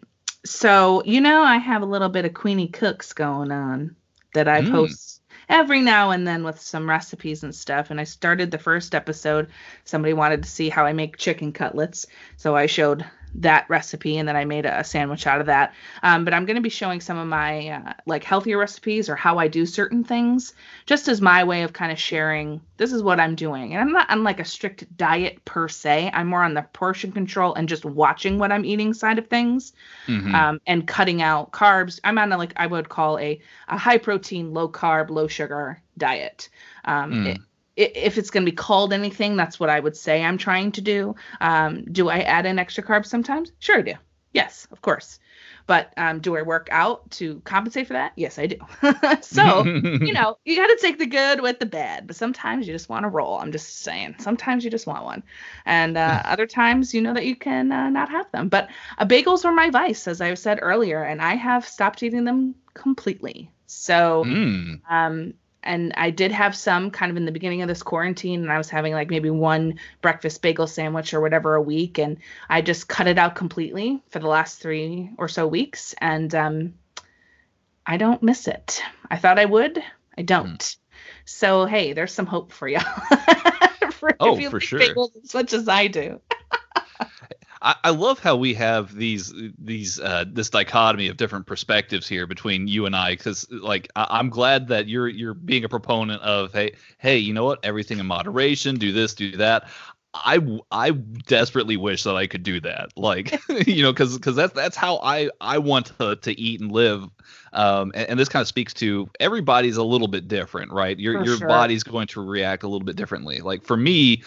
so you know, I have a little bit of Queenie Cooks going on that I Mm. post every now and then with some recipes and stuff. And I started the first episode. Somebody wanted to see how I make chicken cutlets, so I showed that recipe and then I made a, a sandwich out of that. Um, but I'm going to be showing some of my uh, like healthier recipes or how I do certain things, just as my way of kind of sharing. This is what I'm doing, and I'm not on like a strict diet per se. I'm more on the portion control and just watching what I'm eating side of things Mhm. um, and cutting out carbs. I'm on a, like I would call a, a high protein, low carb, low sugar diet. Um, Mm. i- i- if it's going to be called anything, that's what I would say I'm trying to do. Um, do I add in extra carbs sometimes? Sure, I do. Yes, of course. But um, do I work out to compensate for that? Yes, I do. so, you know, you got to take the good with the bad, but sometimes you just want to roll. I'm just saying. Sometimes you just want one, and uh, other times you know that you can uh, not have them. But uh, bagels were my vice, as I said earlier, and I have stopped eating them completely. So, Mm. um, and I did have some kind of in the beginning of this quarantine, and I was having like maybe one breakfast bagel sandwich or whatever a week, and I just cut it out completely for the last three or so weeks, and um, I don't miss it. I thought I would, I don't. So hey, there's some hope for you. for Oh, if you for like sure. bagels as much as I do. I, I love how we have these these uh, this dichotomy of different perspectives here between you and I because like I, I'm glad that you're you're being a proponent of hey hey you know what? Everything in moderation do this do that. I I desperately wish that I could do that like you know because because that's that's how I I want to to eat and live um and, and this kind of speaks to everybody's a little bit different right? Your For your sure. body's going to react a little bit differently. Like for me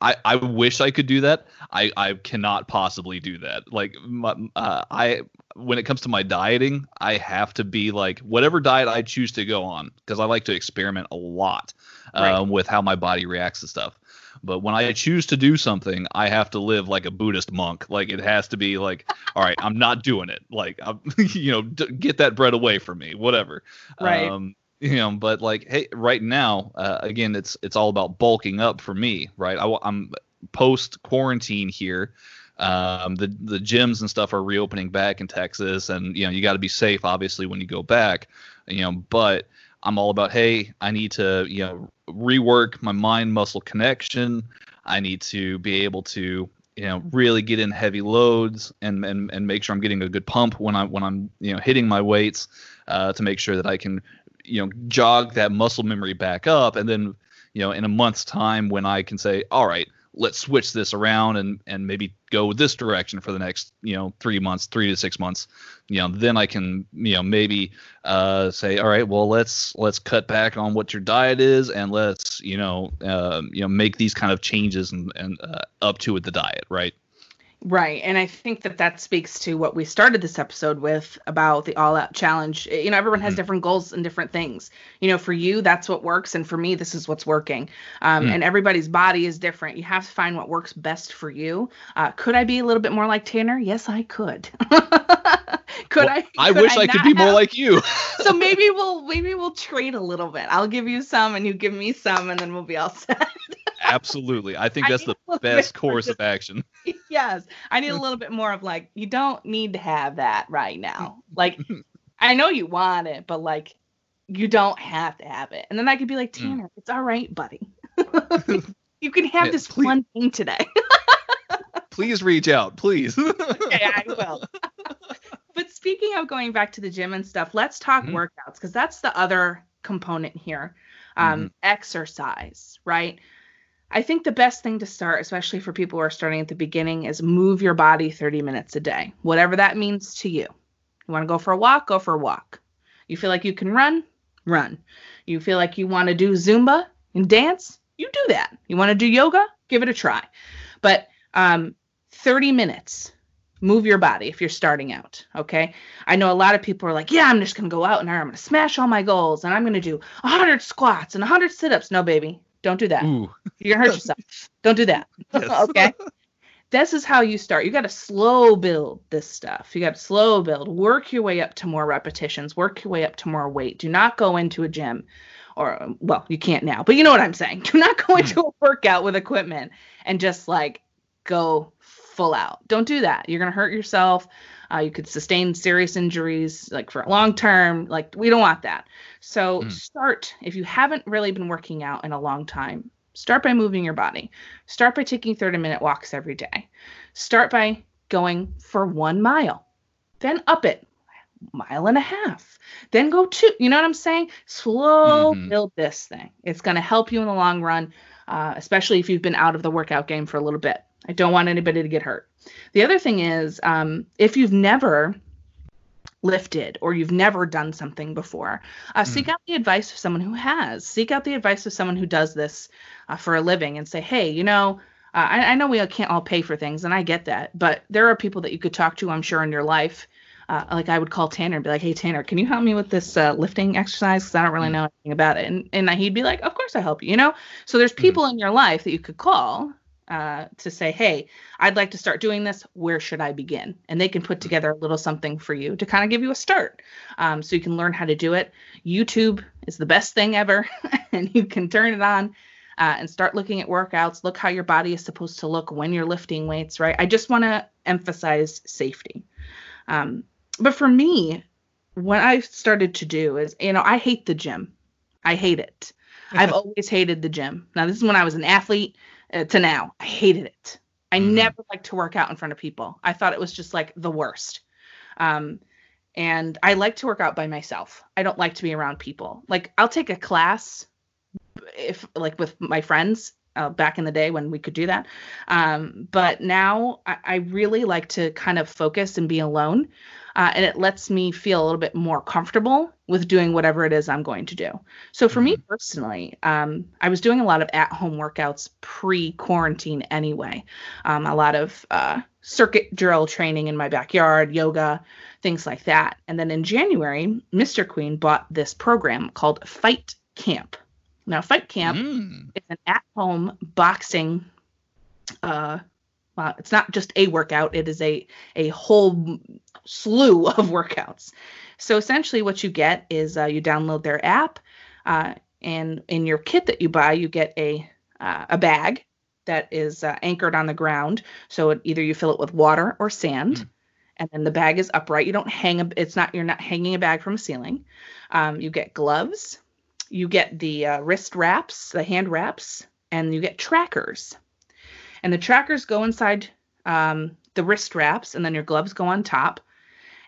I, I wish I could do that. I, I cannot possibly do that. Like my, uh, I when it comes to my dieting, I have to be like whatever diet I choose to go on because I like to experiment a lot um, Right. with how my body reacts to stuff. But when I choose to do something, I have to live like a Buddhist monk. Like it has to be like, all right, I'm not doing it. Like, I'm, you know, d- get that bread away from me. Whatever. Right. Um, you know, but like, hey, right now, uh, again, it's it's all about bulking up for me, right? I, am post quarantine here. Um, the the gyms and stuff are reopening back in Texas, and you know, you got to be safe, obviously, when you go back. You know, but I'm all about, hey, I need to, you know, rework my mind muscle connection. I need to be able to, you know, really get in heavy loads and and and make sure I'm getting a good pump when I when I'm, you know, hitting my weights uh, to make sure that I can, you know, jog that muscle memory back up, and then, you know, in a month's time when I can say, all right, let's switch this around and and maybe go this direction for the next you know three months three to six months you know then i can you know maybe uh, say all right well let's let's cut back on what your diet is and let's you know uh, you know make these kind of changes and and uh, up to with the diet right Right. And I think that that speaks to what we started this episode with about the all out challenge. You know, everyone has mm. different goals and different things. You know, for you, that's what works. And for me, this is what's working. Um, mm. And everybody's body is different. You have to find what works best for you. Uh, could I be a little bit more like Tanner? Yes, I could. could well, I? Could I wish I, I could be have... more like you. so maybe we'll maybe we'll trade a little bit. I'll give you some and you give me some and then we'll be all set. Absolutely. I think that's I the best course of action. Yes. I need a little bit more of like, you don't need to have that right now. Like, I know you want it, but like, you don't have to have it. And then I could be like, mm. Tanner, mm. it's all right, buddy. you can have yeah, this please. one thing today. please reach out, please. okay, I will. but speaking of going back to the gym and stuff, let's talk mm-hmm. workouts because that's the other component here. Um, mm-hmm. Exercise, right? I think the best thing to start, especially for people who are starting at the beginning, is move your body 30 minutes a day, whatever that means to you. You want to go for a walk? Go for a walk. You feel like you can run? Run. You feel like you want to do Zumba and dance? You do that. You want to do yoga? Give it a try. But um, 30 minutes, move your body if you're starting out. Okay. I know a lot of people are like, yeah, I'm just going to go out and I'm going to smash all my goals and I'm going to do 100 squats and 100 sit ups. No, baby. Don't do that. Ooh. You're gonna hurt yourself. Don't do that. okay. This is how you start. You got to slow build this stuff. You got to slow build. Work your way up to more repetitions. Work your way up to more weight. Do not go into a gym or well, you can't now, but you know what I'm saying. Do not go into hmm. a workout with equipment and just like go full out. Don't do that. You're going to hurt yourself. Uh, you could sustain serious injuries like for long term. Like we don't want that. So mm. start if you haven't really been working out in a long time. Start by moving your body. Start by taking 30 minute walks every day. Start by going for one mile. Then up it mile and a half. Then go two. You know what I'm saying? Slow mm-hmm. build this thing. It's going to help you in the long run, uh, especially if you've been out of the workout game for a little bit. I don't want anybody to get hurt. The other thing is, um, if you've never lifted or you've never done something before, uh, mm. seek out the advice of someone who has. Seek out the advice of someone who does this uh, for a living and say, hey, you know, uh, I, I, know we can't all pay for things, and I get that, but there are people that you could talk to, I'm sure, in your life. Uh, like I would call Tanner and be like, "Hey Tanner, can you help me with this uh, lifting exercise? Because I don't really mm. know anything about it." And and he'd be like, "Of course I help you." You know. So there's mm-hmm. people mm. in your life that you could call uh, to say, hey, I'd like to start doing this. Where should I begin? And they can put together a little something for you to kind of give you a start um, so you can learn how to do it. YouTube is the best thing ever, and you can turn it on. Uh, and start looking at workouts. Look how your body is supposed to look when you're lifting weights, right? I just want to emphasize safety. Um, but for me, what I started to do is, you know, I hate the gym. I hate it. I've always hated the gym. Now, this is when I was an athlete uh, to now. I hated it. I mm-hmm. never liked to work out in front of people. I thought it was just like the worst. Um, and I like to work out by myself. I don't like to be around people. Like I'll take a class if like with my friends uh, back in the day when we could do that. Um, but now I, I, really like to kind of focus and be alone uh, and it lets me feel a little bit more comfortable with doing whatever it is I'm going to do. So for mm-hmm. me personally, um, I was doing a lot of at-home workouts pre-quarantine anyway. Um, a lot of uh, circuit drill training in my backyard, yoga, things like that. And then in January, Mr. Queen bought this program called Fight Camp. Now, Fight Camp mm. is an at-home boxing uh, well, it's not just a workout; it is a a whole slew of workouts. So essentially, what you get is uh, you download their app, uh, and in your kit that you buy, you get a uh, a bag that is uh, anchored on the ground. So it, either you fill it with water or sand, mm. and then the bag is upright. You don't hang a. It's not you're not hanging a bag from a ceiling. Um, you get gloves. You get the uh, wrist wraps, the hand wraps, and you get trackers. And the trackers go inside um, the wrist wraps, and then your gloves go on top.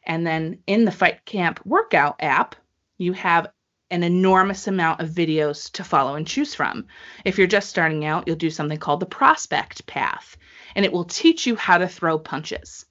And then in the Fight Camp workout app, you have an enormous amount of videos to follow and choose from. If you're just starting out, you'll do something called the prospect path, and it will teach you how to throw punches.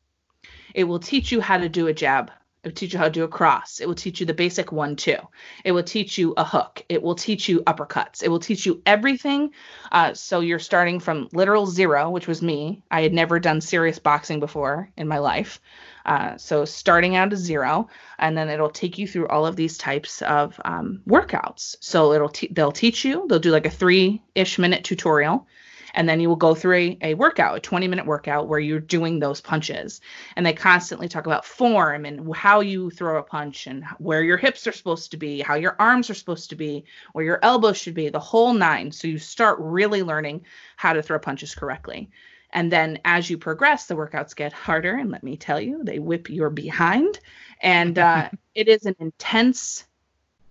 It will teach you how to do a jab. It will teach you how to do a cross. It will teach you the basic one, two. It will teach you a hook. It will teach you uppercuts. It will teach you everything. Uh, so you're starting from literal zero, which was me. I had never done serious boxing before in my life. Uh, so starting out as zero, and then it'll take you through all of these types of um, workouts. So it'll te- they'll teach you. They'll do like a three-ish minute tutorial, and then you will go through a, a workout, a 20 minute workout where you're doing those punches. And they constantly talk about form and how you throw a punch and where your hips are supposed to be, how your arms are supposed to be, where your elbows should be, the whole nine. So you start really learning how to throw punches correctly. And then as you progress, the workouts get harder. And let me tell you, they whip your behind. And uh, it is an intense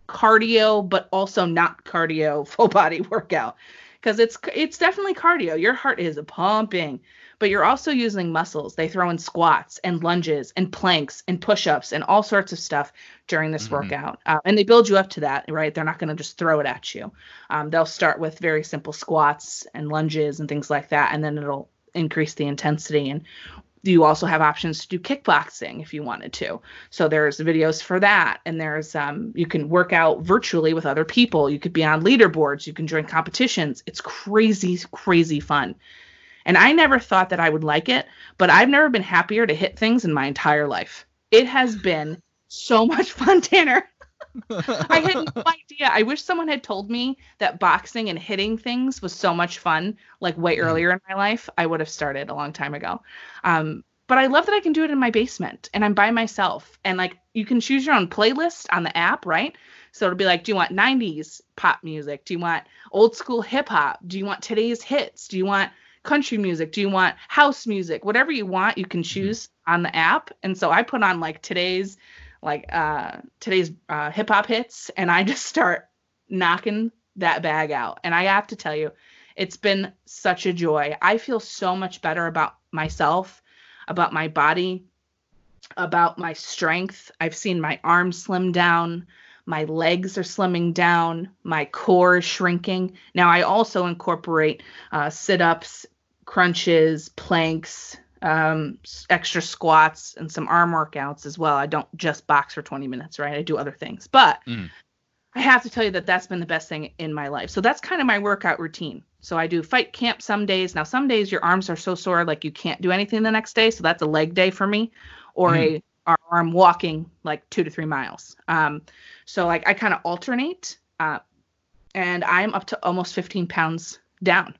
cardio, but also not cardio full body workout because it's it's definitely cardio. Your heart is pumping, but you're also using muscles. They throw in squats and lunges and planks and push-ups and all sorts of stuff during this mm-hmm. workout, uh, and they build you up to that. Right? They're not going to just throw it at you. Um, they'll start with very simple squats and lunges and things like that, and then it'll increase the intensity and you also have options to do kickboxing if you wanted to. So there's videos for that, and there's um, you can work out virtually with other people. You could be on leaderboards. You can join competitions. It's crazy, crazy fun. And I never thought that I would like it, but I've never been happier to hit things in my entire life. It has been so much fun, Tanner. I had no idea. I wish someone had told me that boxing and hitting things was so much fun, like way mm. earlier in my life. I would have started a long time ago. Um, but I love that I can do it in my basement and I'm by myself. And like you can choose your own playlist on the app, right? So it'll be like, do you want 90s pop music? Do you want old school hip hop? Do you want today's hits? Do you want country music? Do you want house music? Whatever you want, you can mm-hmm. choose on the app. And so I put on like today's like uh, today's uh, hip hop hits, and I just start knocking that bag out. And I have to tell you, it's been such a joy. I feel so much better about myself, about my body, about my strength. I've seen my arms slim down. My legs are slimming down. My core is shrinking. Now, I also incorporate uh, sit ups, crunches, planks, um, extra squats and some arm workouts as well. I don't just box for 20 minutes, right? I do other things. But mm. I have to tell you that that's been the best thing in my life. So that's kind of my workout routine. So I do fight camp some days. Now some days your arms are so sore like you can't do anything the next day, so that's a leg day for me, or mm. a or I'm walking like two to three miles. Um, so like I kind of alternate, uh, and I'm up to almost 15 pounds down.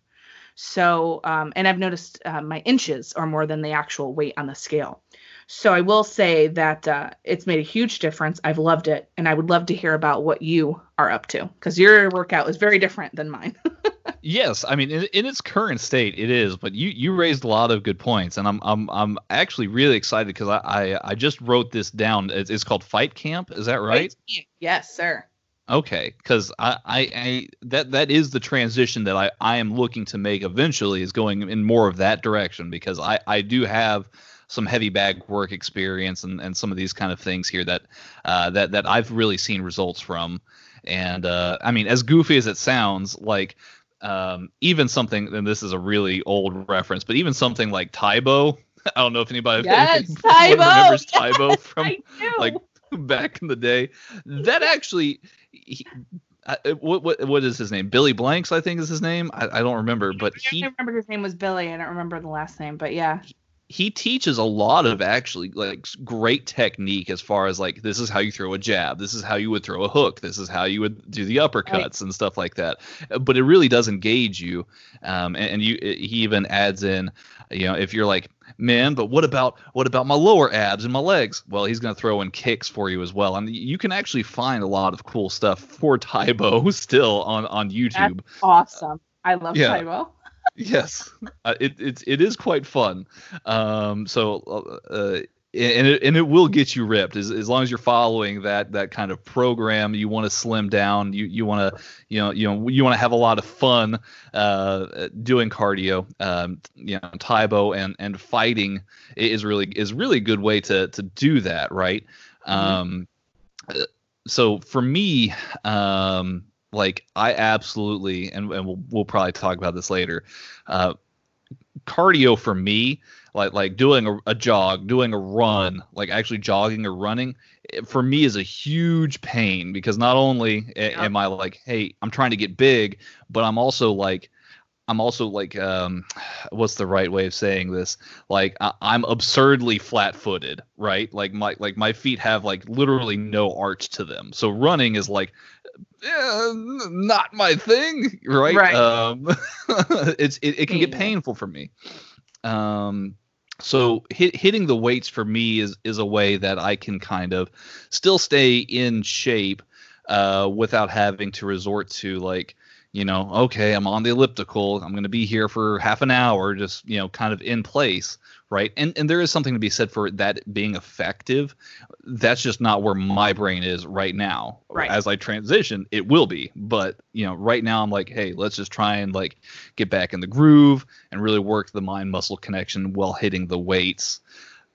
So, um, and I've noticed uh, my inches are more than the actual weight on the scale. So I will say that uh, it's made a huge difference. I've loved it, and I would love to hear about what you are up to because your workout is very different than mine. yes, I mean in, in, its current state it is, but you you raised a lot of good points, and I'm I'm I'm actually really excited because I, I, I just wrote this down. It's, it's called Fight Camp. Is that right? Yes, sir. Okay, because I, I, I, that that is the transition that I, I am looking to make eventually is going in more of that direction because I, I do have some heavy bag work experience and, and some of these kind of things here that uh, that that I've really seen results from. And uh, I mean, as goofy as it sounds, like um, even something, and this is a really old reference, but even something like Tae Bo. I don't know if anybody, yes, Tae Bo. remembers yes, Tae from like back in the day. That actually, he, uh, what what what is his name? Billy Blanks, I think is his name. I, I don't remember, but I he. I remember his name was Billy. I don't remember the last name, but yeah. He teaches a lot of actually like great technique as far as like this is how you throw a jab, this is how you would throw a hook, this is how you would do the uppercuts right. and stuff like that. But it really does engage you, um, and, and you he even adds in, you know, if you're like man, but what about what about my lower abs and my legs? Well, he's going to throw in kicks for you as well. And you can actually find a lot of cool stuff for Tae Bo still on on YouTube. That's awesome. I love yeah. Tae Bo. yes, uh, it, it it is quite fun. Um, so uh, and it, and it will get you ripped as, as long as you're following that that kind of program you want to slim down you you want to you know you know you want to have a lot of fun uh, doing cardio um, you know Tae Bo and and fighting is really is really a good way to to do that right mm-hmm. um, so for me, um, like I absolutely, and, and we'll we'll probably talk about this later. Uh, cardio for me, like like doing a, a jog, doing a run, like actually jogging or running, it, for me is a huge pain because not only Yep. am I like, hey, I'm trying to get big, but I'm also like. I'm also like, um, what's the right way of saying this? Like, I, I'm absurdly flat-footed, right? Like my like my feet have like literally no arch to them. So running is like, eh, not my thing, right? Right. Um, it's it, it can get painful for me. Um, so hit, hitting the weights for me is is a way that I can kind of still stay in shape uh, without having to resort to like you know okay I'm on the elliptical I'm going to be here for half an hour just you know kind of in place right and and there is something to be said for that being effective that's just not where my brain is right now Right. as I transition it will be but you know right now I'm like hey let's just try and like get back in the groove and really work the mind muscle connection while hitting the weights.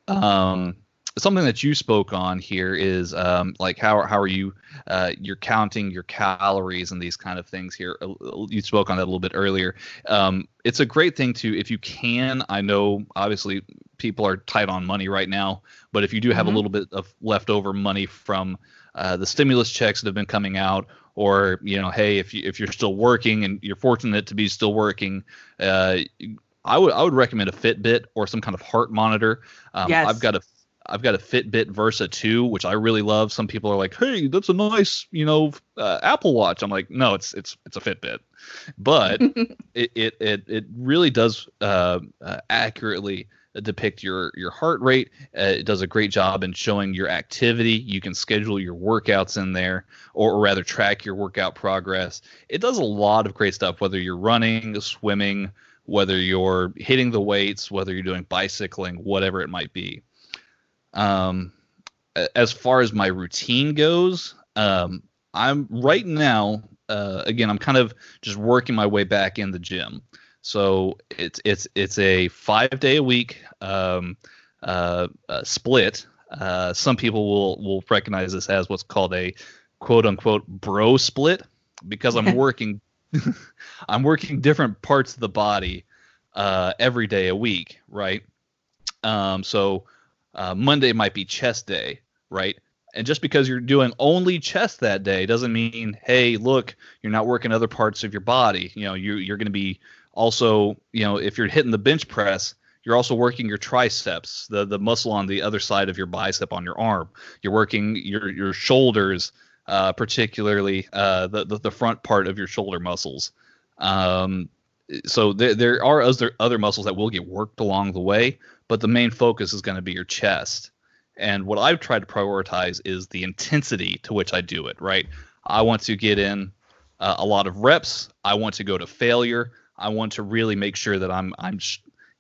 Um, something that you spoke on here is um, like how how are you uh, you're counting your calories and these kind of things here. Uh, You spoke on that a little bit earlier. Um, it's a great thing to if you can. I know obviously people are tight on money right now, but if you do have Mhm. a little bit of leftover money from uh, the stimulus checks that have been coming out, or you know, hey, if you if you're still working and you're fortunate to be still working, uh, I would I would recommend a Fitbit or some kind of heart monitor. Um, Yes. I've got a I've got a Fitbit Versa 2, which I really love. Some people are like, "Hey, that's a nice, you know, uh, Apple Watch." I'm like, "No, it's it's it's a Fitbit," but it, it it it really does uh, uh, accurately depict your your heart rate. Uh, it does a great job in showing your activity. You can schedule your workouts in there, or, or rather track your workout progress. It does a lot of great stuff. Whether you're running, swimming, whether you're hitting the weights, whether you're doing bicycling, whatever it might be. Um, as far as my routine goes, um, I'm right now. Uh, again, I'm kind of just working my way back in the gym. So it's it's it's a five day a week um, uh, uh, split. Uh, some people will will recognize this as what's called a quote unquote bro split because I'm working I'm working different parts of the body uh, every day a week, right? Um, so uh, Monday might be chest day, right? And just because you're doing only chest that day doesn't mean, hey, look, you're not working other parts of your body. You know, you you're going to be also, you know, if you're hitting the bench press, you're also working your triceps, the the muscle on the other side of your bicep on your arm. You're working your your shoulders, uh, particularly uh, the, the the front part of your shoulder muscles. Um, so there there are other other muscles that will get worked along the way, but the main focus is going to be your chest. And what I've tried to prioritize is the intensity to which I do it. Right, I want to get in uh, a lot of reps. I want to go to failure. I want to really make sure that I'm I'm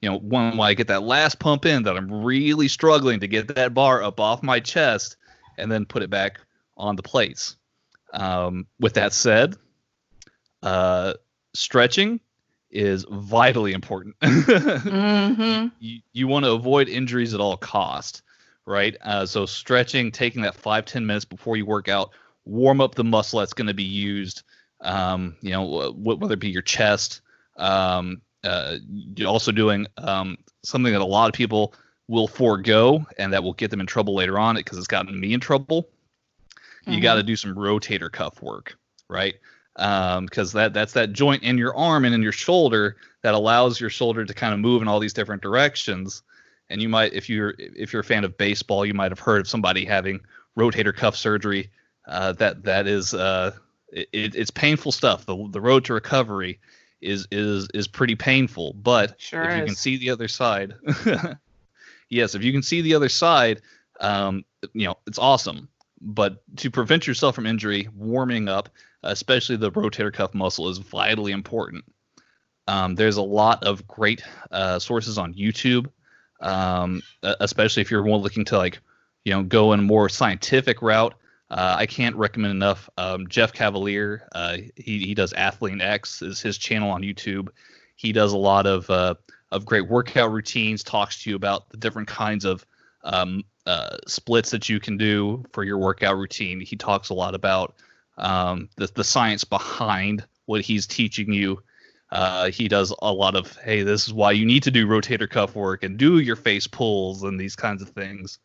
you know when I get that last pump in that I'm really struggling to get that bar up off my chest and then put it back on the plates. Um, with that said, uh, stretching is vitally important. hmm you, you want to avoid injuries at all cost, right? Uh, so stretching, taking that five ten minutes before you work out, warm up the muscle that's going to be used. Um, you know, wh- whether it be your chest. Um, uh, you're also doing um, something that a lot of people will forego, and that will get them in trouble later on because it's gotten me in trouble. You Mhm. got to do some rotator cuff work, right? Because that that's that joint in your arm and in your shoulder that allows your shoulder to kind of move in all these different directions. And you might, if you're if you're a fan of baseball, you might have heard of somebody having rotator cuff surgery. Uh, that that is uh, it, it's painful stuff. The the road to recovery is is is pretty painful. But Sure if you is. can see the other side, yes, if you can see the other side, um, you know it's awesome. But to prevent yourself from injury, warming up, especially the rotator cuff muscle, is vitally important. Um, there's a lot of great uh, sources on YouTube, um, especially if you're more looking to like, you know, go in more scientific route. Uh, I can't recommend enough. Um, Jeff Cavaliere, uh, he he does Athlean-X is his channel on YouTube. He does a lot of uh, of great workout routines. Talks to you about the different kinds of um, uh, splits that you can do for your workout routine. He talks a lot about um, the the science behind what he's teaching you. Uh, he does a lot of hey, this is why you need to do rotator cuff work and do your face pulls and these kinds of things.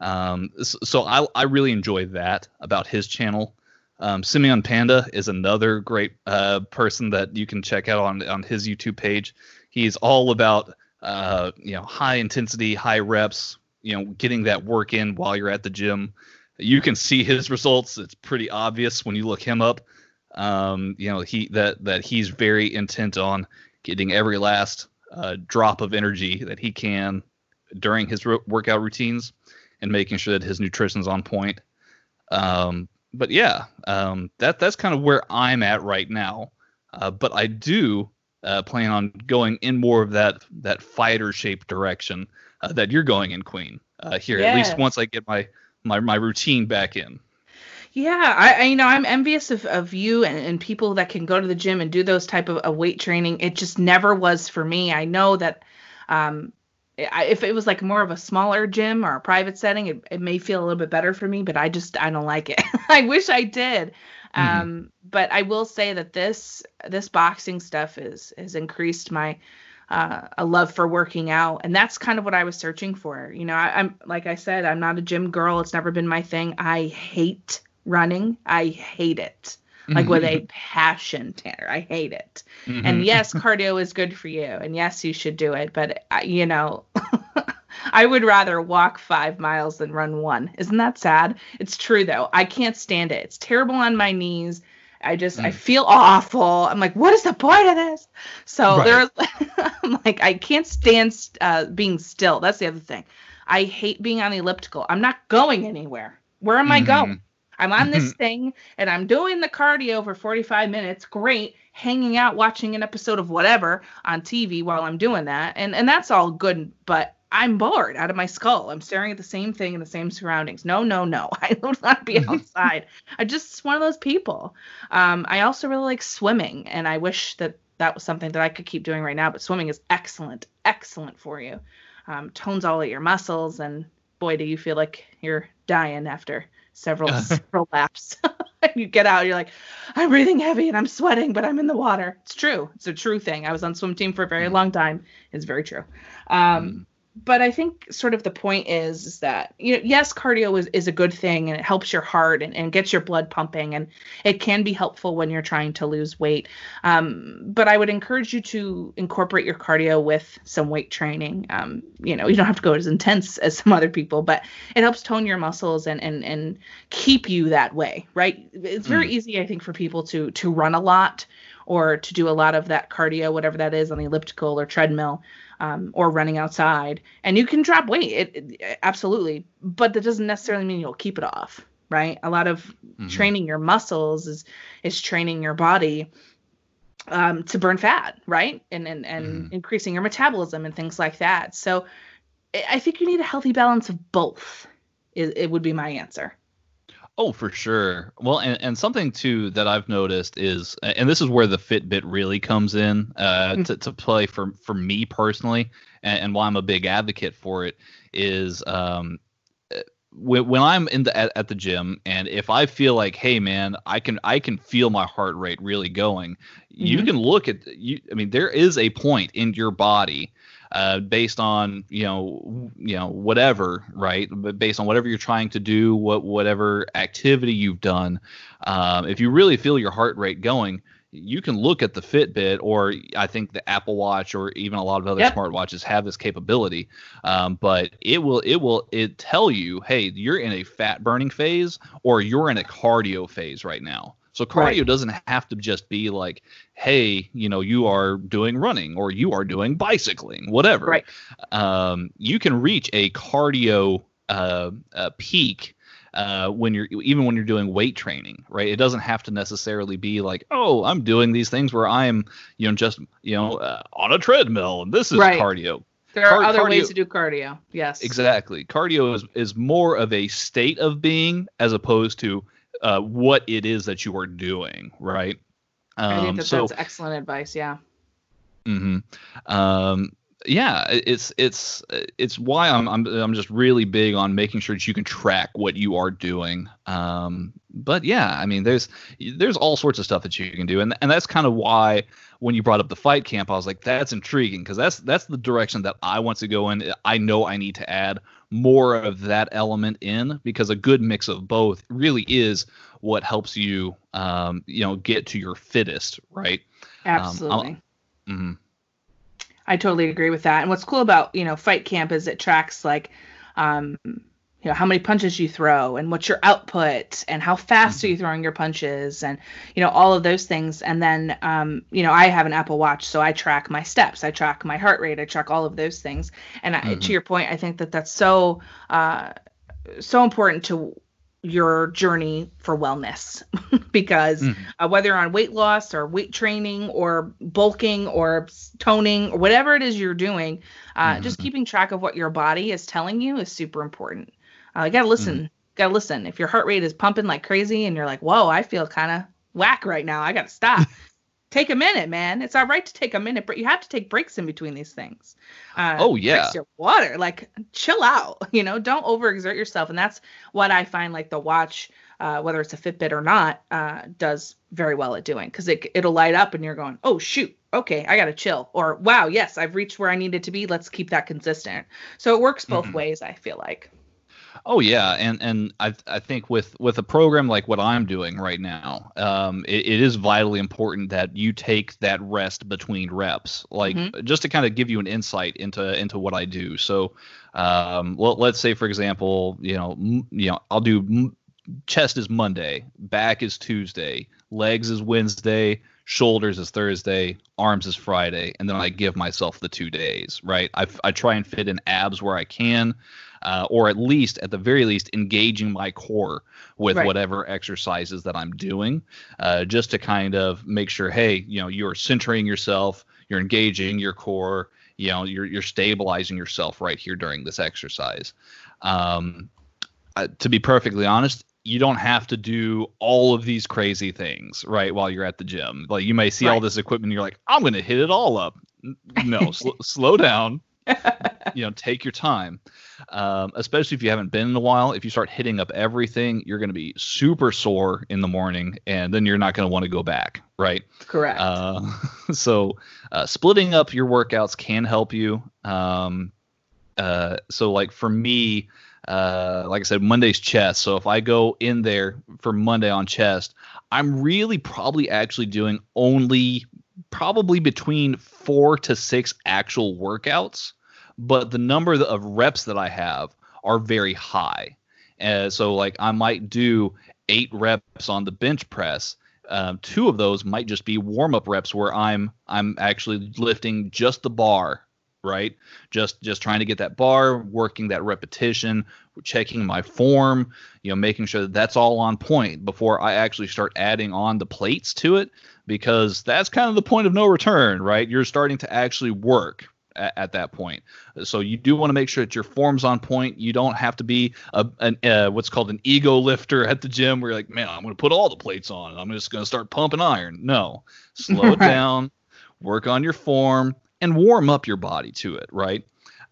Um, so I I really enjoy that about his channel. Um, Simeon Panda is another great uh, person that you can check out on on his YouTube page. He's all about uh, you know high intensity, high reps, you know, getting that work in while you're at the gym. You can see his results. It's pretty obvious when you look him up. Um, you know, he that that he's very intent on getting every last uh, drop of energy that he can during his ro- workout routines and making sure that his nutrition's on point. Um, but yeah, um, that that's kind of where I'm at right now. Uh, but I do uh, plan on going in more of that that fighter shape direction uh, that you're going in, Queen. Uh, here, yes. at least once I get my my my routine back in. Yeah, I, I you know I'm envious of, of you and, and people that can go to the gym and do those type of, of weight training. It just never was for me. I know that um, if it was like more of a smaller gym or a private setting, it, it may feel a little bit better for me, but I just I don't like it. I wish I did. Mm-hmm. Um, but I will say that this this boxing stuff is has increased my uh, a love for working out, and that's kind of what I was searching for. You know, I, I'm like I said, I'm not a gym girl. It's never been my thing. I hate running. I hate it like with a passion, Tanner. I hate it. Mm-hmm. And yes, cardio is good for you, and yes, you should do it. But uh, you know, I would rather walk five miles than run one. Isn't that sad? It's true though. I can't stand it. It's terrible on my knees. I just mm. I feel awful. I'm like, what is the point of this? So right. there's I'm like I can't stand uh, being still. That's the other thing. I hate being on the elliptical. I'm not going anywhere. Where am mm-hmm. I going? I'm on this thing and I'm doing the cardio for 45 minutes. Great. Hanging out watching an episode of whatever on TV while I'm doing that. And and that's all good, but I'm bored out of my skull. I'm staring at the same thing in the same surroundings. No, no, no. I would not want to be outside. I'm just one of those people. Um, I also really like swimming, and I wish that that was something that I could keep doing right now. But swimming is excellent, excellent for you. Um, tones all of your muscles, and boy, do you feel like you're dying after several several laps. you get out, you're like, I'm breathing heavy and I'm sweating, but I'm in the water. It's true. It's a true thing. I was on swim team for a very mm. long time. It's very true. Um, mm but I think sort of the point is, is that you know, yes, cardio is, is a good thing and it helps your heart and, and gets your blood pumping and it can be helpful when you're trying to lose weight. Um, but I would encourage you to incorporate your cardio with some weight training. Um, you know, you don't have to go as intense as some other people, but it helps tone your muscles and and and keep you that way, right? It's very mm. easy, I think, for people to to run a lot or to do a lot of that cardio, whatever that is, on the elliptical or treadmill um, or running outside, and you can drop weight. It, it, absolutely, but that doesn't necessarily mean you'll keep it off, right? A lot of mm-hmm. training your muscles is is training your body um, to burn fat, right? And and and mm. increasing your metabolism and things like that. So I think you need a healthy balance of both. It, it would be my answer. Oh, for sure. Well, and, and something too that I've noticed is, and this is where the Fitbit really comes in uh, mm. to, to play for for me personally, and, and, why I'm a big advocate for it is um, when, when I'm in the at, at, the gym, and if I feel like, hey man, I can I can feel my heart rate really going, mm-hmm. you can look at you. I mean, there is a point in your body uh, based on you know you know whatever right but based on whatever you're trying to do what whatever activity you've done um, if you really feel your heart rate going you can look at the Fitbit, or I think the Apple Watch, or even a lot of other yep. smartwatches have this capability. Um, but it will it will it tell you, hey, you're in a fat burning phase, or you're in a cardio phase right now. So cardio right. doesn't have to just be like, hey, you know, you are doing running or you are doing bicycling, whatever. Right. Um, you can reach a cardio uh, uh, peak uh, when you're even when you're doing weight training, right? It doesn't have to necessarily be like, oh, I'm doing these things where I'm, you know, just you know, uh, on a treadmill and this is right. cardio. There are Car- other cardio, ways to do cardio. Yes. Exactly. Cardio is is more of a state of being as opposed to uh, what it is that you are doing, right? Um, I think um, that so, that's excellent advice. Yeah. Mm-hmm. Um, yeah, it's it's it's why I'm I'm I'm just really big on making sure that you can track what you are doing. Um, but yeah, I mean, there's there's all sorts of stuff that you can do, and and that's kind of why when you brought up the fight camp, I was like, that's intriguing because that's that's the direction that I want to go in. I know I need to add more of that element in because a good mix of both really is what helps you, um, you know, get to your fittest, right? Absolutely. Um, mm-hmm. I totally agree with that. And what's cool about you know Fight Camp is it tracks like, um, you know how many punches you throw and what's your output and how fast mm-hmm. are you throwing your punches and you know all of those things. And then um, you know I have an Apple Watch, so I track my steps, I track my heart rate, I track all of those things. And mm-hmm. I, to your point, I think that that's so uh, so important to your journey for wellness because mm-hmm. uh, whether you're on weight loss or weight training or bulking or toning or whatever it is you're doing uh, mm-hmm. just keeping track of what your body is telling you is super important uh, you gotta listen mm-hmm. gotta listen if your heart rate is pumping like crazy and you're like whoa i feel kind of whack right now i gotta stop take a minute, man. It's all right to take a minute, but you have to take breaks in between these things. Uh, oh yeah. Your water, like chill out. You know, don't overexert yourself, and that's what I find like the watch, uh, whether it's a Fitbit or not, uh, does very well at doing because it it'll light up and you're going, oh shoot, okay, I gotta chill, or wow, yes, I've reached where I needed to be. Let's keep that consistent. So it works both mm-hmm. ways. I feel like. Oh yeah, and and I I think with with a program like what I'm doing right now, um, it, it is vitally important that you take that rest between reps, like mm-hmm. just to kind of give you an insight into into what I do. So, um, well, let's say for example, you know, m- you know, I'll do m- chest is Monday, back is Tuesday, legs is Wednesday, shoulders is Thursday, arms is Friday, and then I give myself the two days, right? I, I try and fit in abs where I can uh, or at least, at the very least, engaging my core with right. whatever exercises that I'm doing, uh, just to kind of make sure, hey, you know, you're centering yourself, you're engaging your core, you know, you're you're stabilizing yourself right here during this exercise. Um, uh, to be perfectly honest, you don't have to do all of these crazy things right while you're at the gym. Like you may see right. all this equipment, and you're like, I'm going to hit it all up. No, sl- slow down. you know, take your time. Um, especially if you haven't been in a while. If you start hitting up everything, you're going to be super sore in the morning, and then you're not going to want to go back, right? Correct. Uh, so, uh, splitting up your workouts can help you. Um, uh, so, like for me, uh, like I said, Monday's chest. So if I go in there for Monday on chest, I'm really probably actually doing only probably between four to six actual workouts but the number of reps that I have are very high. And so, like, I might do eight reps on the bench press. Um, two of those might just be warm up reps where I'm I'm actually lifting just the bar, right? Just just trying to get that bar, working that repetition, checking my form, you know, making sure that that's all on point before I actually start adding on the plates to it because that's kind of the point of no return, right? You're starting to actually work, at, at that point. So you do want to make sure that your form's on point. You don't have to be a an, uh, what's called an ego lifter at the gym where you're like, man, I'm going to put all the plates on. I'm just going to start pumping iron. No, slow it down, work on your form, and warm up your body to it. Right.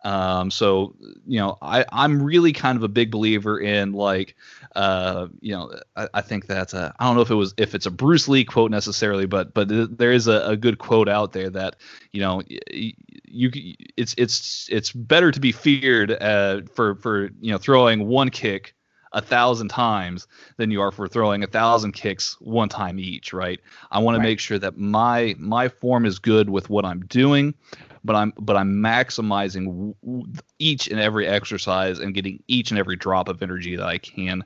Um, so you know, I I'm really kind of a big believer in like, uh, you know, I, I think that uh, I don't know if it was if it's a Bruce Lee quote necessarily, but but there is a, a good quote out there that you know you it's it's it's better to be feared uh, for for you know throwing one kick a thousand times than you are for throwing a thousand kicks one time each right i want right. to make sure that my my form is good with what i'm doing but I'm but I'm maximizing each and every exercise and getting each and every drop of energy that I can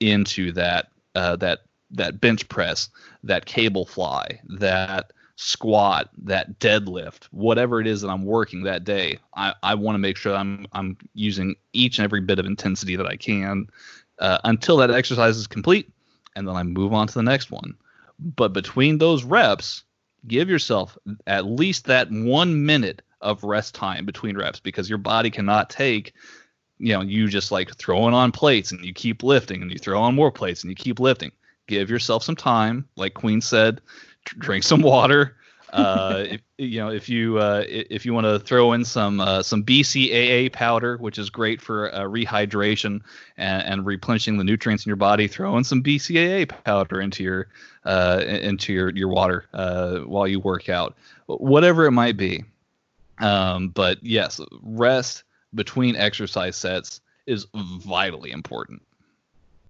into that uh, that that bench press, that cable fly, that squat, that deadlift, whatever it is that I'm working that day. I, I want to make sure I'm I'm using each and every bit of intensity that I can uh, until that exercise is complete, and then I move on to the next one. But between those reps, give yourself at least that one minute of rest time between reps because your body cannot take you know you just like throwing on plates and you keep lifting and you throw on more plates and you keep lifting give yourself some time like queen said drink some water Uh, if you know if you uh, if you want to throw in some uh, some BCAA powder, which is great for uh, rehydration and, and, replenishing the nutrients in your body, throw in some BCAA powder into your uh, into your your water uh, while you work out, whatever it might be. Um, but yes, rest between exercise sets is vitally important.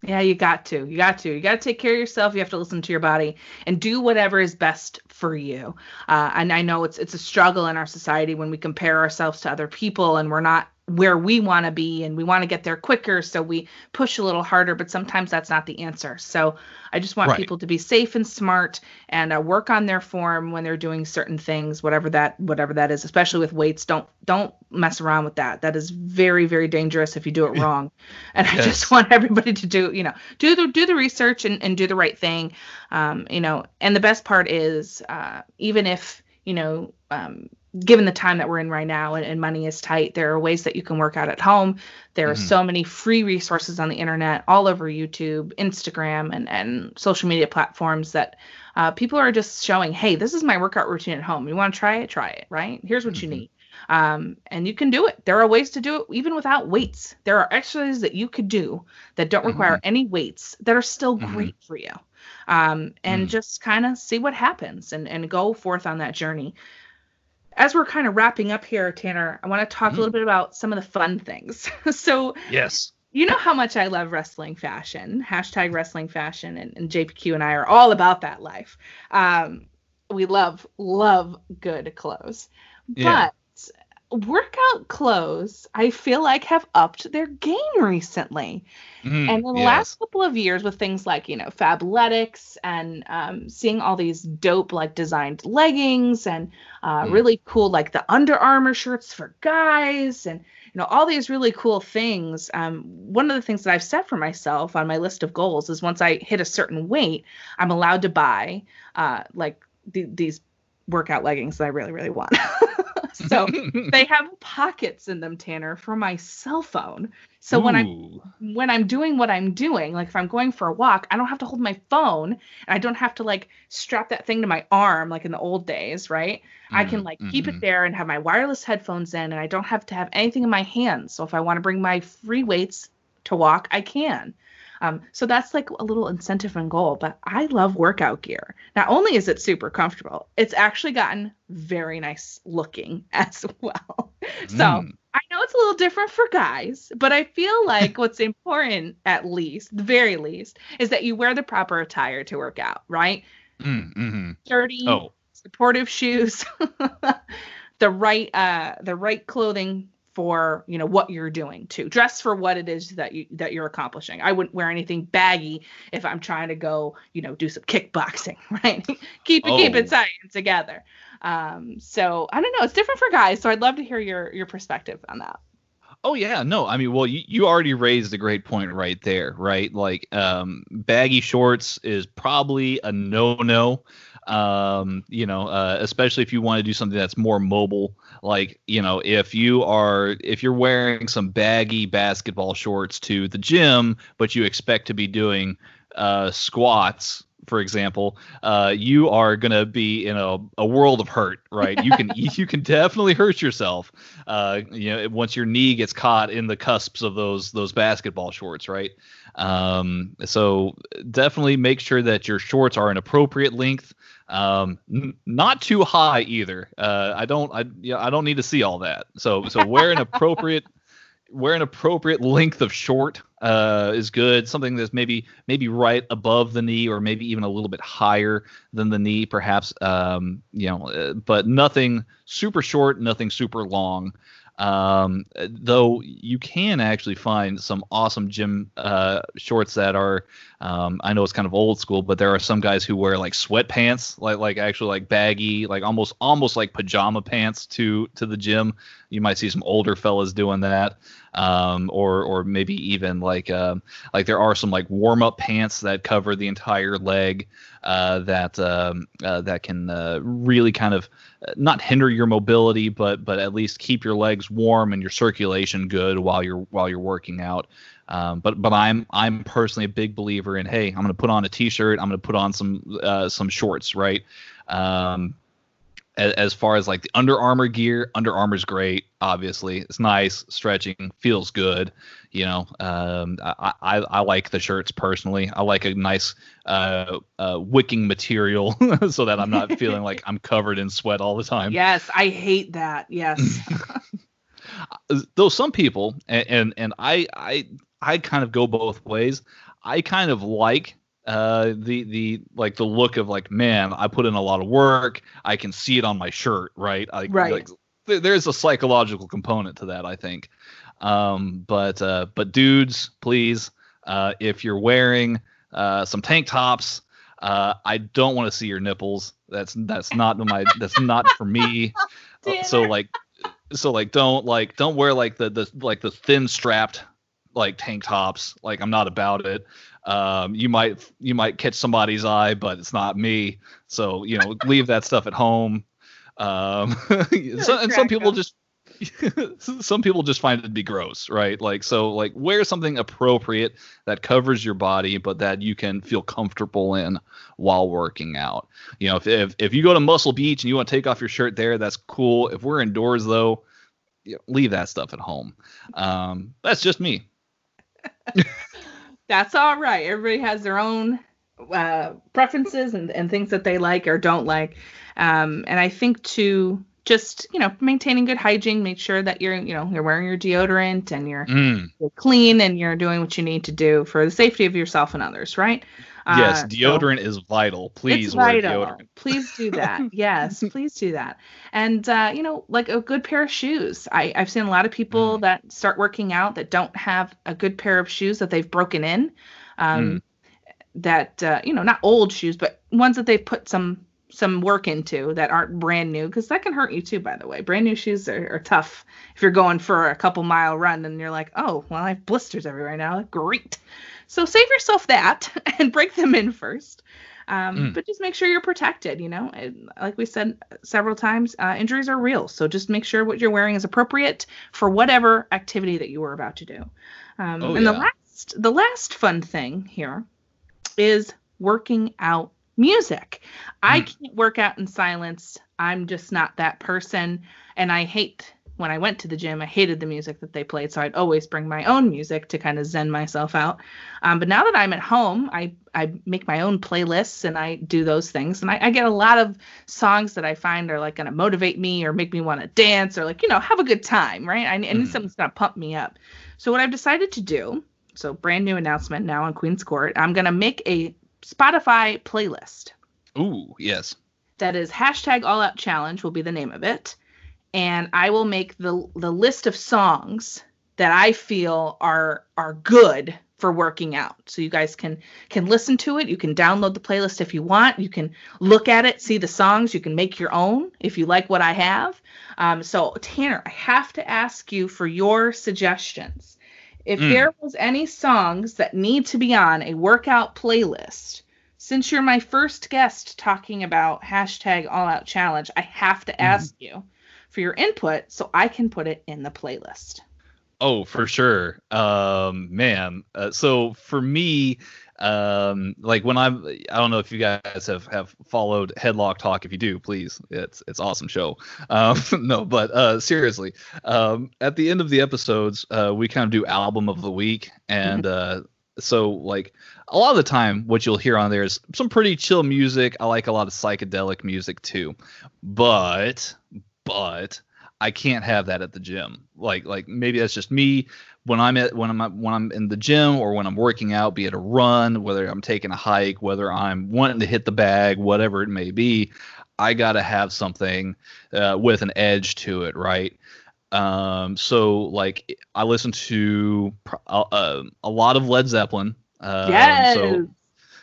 Yeah, you got to. You got to. You got to take care of yourself. You have to listen to your body and do whatever is best for you. Uh, and I know it's it's a struggle in our society when we compare ourselves to other people and we're not where we want to be and we want to get there quicker so we push a little harder but sometimes that's not the answer. So i just want right. people to be safe and smart and uh, work on their form when they're doing certain things whatever that whatever that is especially with weights. Don't don't mess around with that. That is very very dangerous if you do it wrong. And yes. i just want everybody to do you know do the do the research and, and do the right thing. Um, you know and the best part is uh, even if you know um, given the time that we're in right now and, and, money is tight, there are ways that you can work out at home. There mm-hmm. are so many free resources on the internet, all over YouTube, Instagram, and, and social media platforms that uh, people are just showing, hey, this is my workout routine at home. You want to try it? Try it, right? Here's what mm-hmm. you need. Um, and you can do it. There are ways to do it even without weights. There are exercises that you could do that don't require mm-hmm. any weights that are still mm-hmm. great for you. Um, and mm. just kind of see what happens and, and go forth on that journey as we're kind of wrapping up here, Tanner, I want to talk mm. a little bit about some of the fun things. so, yes, you know how much I love wrestling fashion, hashtag wrestling fashion, and, and JPQ and I are all about that life. Um, we love, love good clothes. Yeah. But workout clothes i feel like have upped their game recently mm, and in the yes. last couple of years with things like you know fabletics and um, seeing all these dope like designed leggings and uh, mm. really cool like the Under Armour shirts for guys and you know all these really cool things um, one of the things that i've set for myself on my list of goals is once i hit a certain weight i'm allowed to buy uh, like th- these workout leggings that i really really want so they have pockets in them, Tanner, for my cell phone. So Ooh. when I'm when I'm doing what I'm doing, like if I'm going for a walk, I don't have to hold my phone and I don't have to like strap that thing to my arm like in the old days, right? Mm-hmm. I can mm, like mm-hmm. keep it mm-hmm. there and have my wireless headphones in and I don't have to have anything in my hands. So if I want to bring my free weights to walk, I can. Um, so that's like a little incentive and goal. But I love workout gear. Not only is it super comfortable, it's actually gotten very nice looking as well. So mm. I know it's a little different for guys, but I feel like what's important, at least, the very least, is that you wear the proper attire to work out, right? Mm, mm-hmm. Dirty, oh. supportive shoes, the right uh the right clothing for you know what you're doing too. Dress for what it is that you that you're accomplishing. I wouldn't wear anything baggy if i'm trying to go you know do some kickboxing right? Keep it oh. keep it tight together. Um so i don't know. It's different for guys so i'd love to hear your your perspective on that. Oh yeah, no, I mean, well, you, you already raised a great point right there, right? Like, um, baggy shorts is probably a no-no um, you know, uh, especially if you want to do something that's more mobile. Like, you know, if you are if you're wearing some baggy basketball shorts to the gym, but you expect to be doing uh, squats for example, uh, you are gonna be in a, a world of hurt, right? You can you can definitely hurt yourself, uh, you know, once your knee gets caught in the cusps of those those basketball shorts, right? Um, so definitely make sure that your shorts are an appropriate length. Um, n- not too high either. Uh, I don't, I, yeah, I don't need to see all that. So, so wear an appropriate, wear an appropriate length of short uh, is good. Something that's maybe maybe right above the knee, or maybe even a little bit higher than the knee, perhaps. Um, you know, uh, but nothing super short, nothing super long. Um, though you can actually find some awesome gym uh, shorts that are, um, I know it's kind of old school, but there are some guys who wear like sweatpants, like like actually like baggy, like almost almost like pajama pants to to the gym. You might see some older fellas doing that, um, or or maybe even like uh, like there are some like warm up pants that cover the entire leg uh, that um, uh, that can uh, really kind of not hinder your mobility, but but at least keep your legs warm and your circulation good while you're while you're working out. Um, but but I'm I'm personally a big believer in hey I'm to put on a t-shirt I'm to put on some uh, some shorts right. Um, as, as far as like the Under Armour gear, Under Armour's great. Obviously, it's nice, stretching, feels good. You know, um, I, I, I like the shirts personally. I like a nice uh, uh, wicking material so that I'm not feeling like I'm covered in sweat all the time. Yes, I hate that. Yes. Though some people, and, and and I I I kind of go both ways. I kind of like uh the the like the look of like man i put in a lot of work i can see it on my shirt right I, Right. like, th- there's a psychological component to that i think. Um but uh but dudes please uh if you're wearing uh some tank tops uh i don't want to see your nipples. That's that's not my that's not for me. Uh, so like so like don't like don't wear like the the like the thin strapped like tank tops. Like i'm not about it. Um you might you might catch somebody's eye but it's not me. So you know leave that stuff at home um so, and some people up. just some people just find it to be gross right like so like wear something appropriate that covers your body but that you can feel comfortable in while working out you know if if, if you go to muscle beach and you want to take off your shirt there that's cool if we're indoors though you know, leave that stuff at home um that's just me That's all right. Everybody has their own uh, preferences and, and things that they like or don't like. Um, and I think to just you know maintaining good hygiene, make sure that you're you know you're wearing your deodorant and you're, Mm, you're clean and you're doing what you need to do for the safety of yourself and others, right? yes Uh, so- deodorant is vital please wear vital. deodorant Please do that. yes, please do that. And uh, you know, like a good pair of shoes. I, I've seen a lot of people Mm. that start working out that don't have a good pair of shoes that they've broken in. Um, Mm. That uh, you know, not old shoes, but ones that they've put some some work into that aren't brand new because that can hurt you too by the way. Brand new shoes are, are tough. If you're going for a couple mile run and you're like oh well i have blisters everywhere now. Great. So save yourself that and break them in first. Um, Mm. but just make sure you're protected you know? And like we said several times uh, injuries are real. So just make sure what you're wearing is appropriate for whatever activity that you were about to do. Um, Oh, and the last the last fun thing here is working out music. I Mm. can't work out in silence. I'm just not that person. And i hate when i went to the gym i hated the music that they played. So i'd always bring my own music to kind of zen myself out. Um, but now that i'm at home i i make my own playlists and i do those things. And i, I get a lot of songs that i find are like going to motivate me or make me want to dance or like you know have a good time right? I, I need Mhm. something that's going to pump me up. So what i've decided to do so brand new announcement now on queen's court i'm going to make a spotify playlist. Ooh yes. That is hashtag all out challenge will be the name of it. And i will make the the list of songs that i feel are are good for working out. So you guys can can listen to it. You can download the playlist if you want. You can look at it see the songs. You can make your own if you like what i have. Um, so tanner i have to ask you for your suggestions if Mm. there was any songs that need to be on a workout playlist since you're my first guest talking about hashtag all out challenge, I have to ask you for your input so I can put it in the playlist. Oh, for sure. Um, man. Uh, so for me, um, like when I'm, I don't know if you guys have have followed Headlock Talk. If you do, please, it's it's awesome show. Um, no, but uh, seriously, um, at the end of the episodes, uh, we kind of do album of the week, and uh, so like a lot of the time, what you'll hear on there is some pretty chill music. I like a lot of psychedelic music too, but but I can't have that at the gym. Like like maybe that's just me when I'm at when I'm when I'm in the gym or when I'm working out, be it a run, whether I'm taking a hike, whether I'm wanting to hit the bag, whatever it may be, I got to have something uh, with an edge to it, right? Um, so like I listen to pr- uh, uh, a lot of Led Zeppelin. Um, yes. So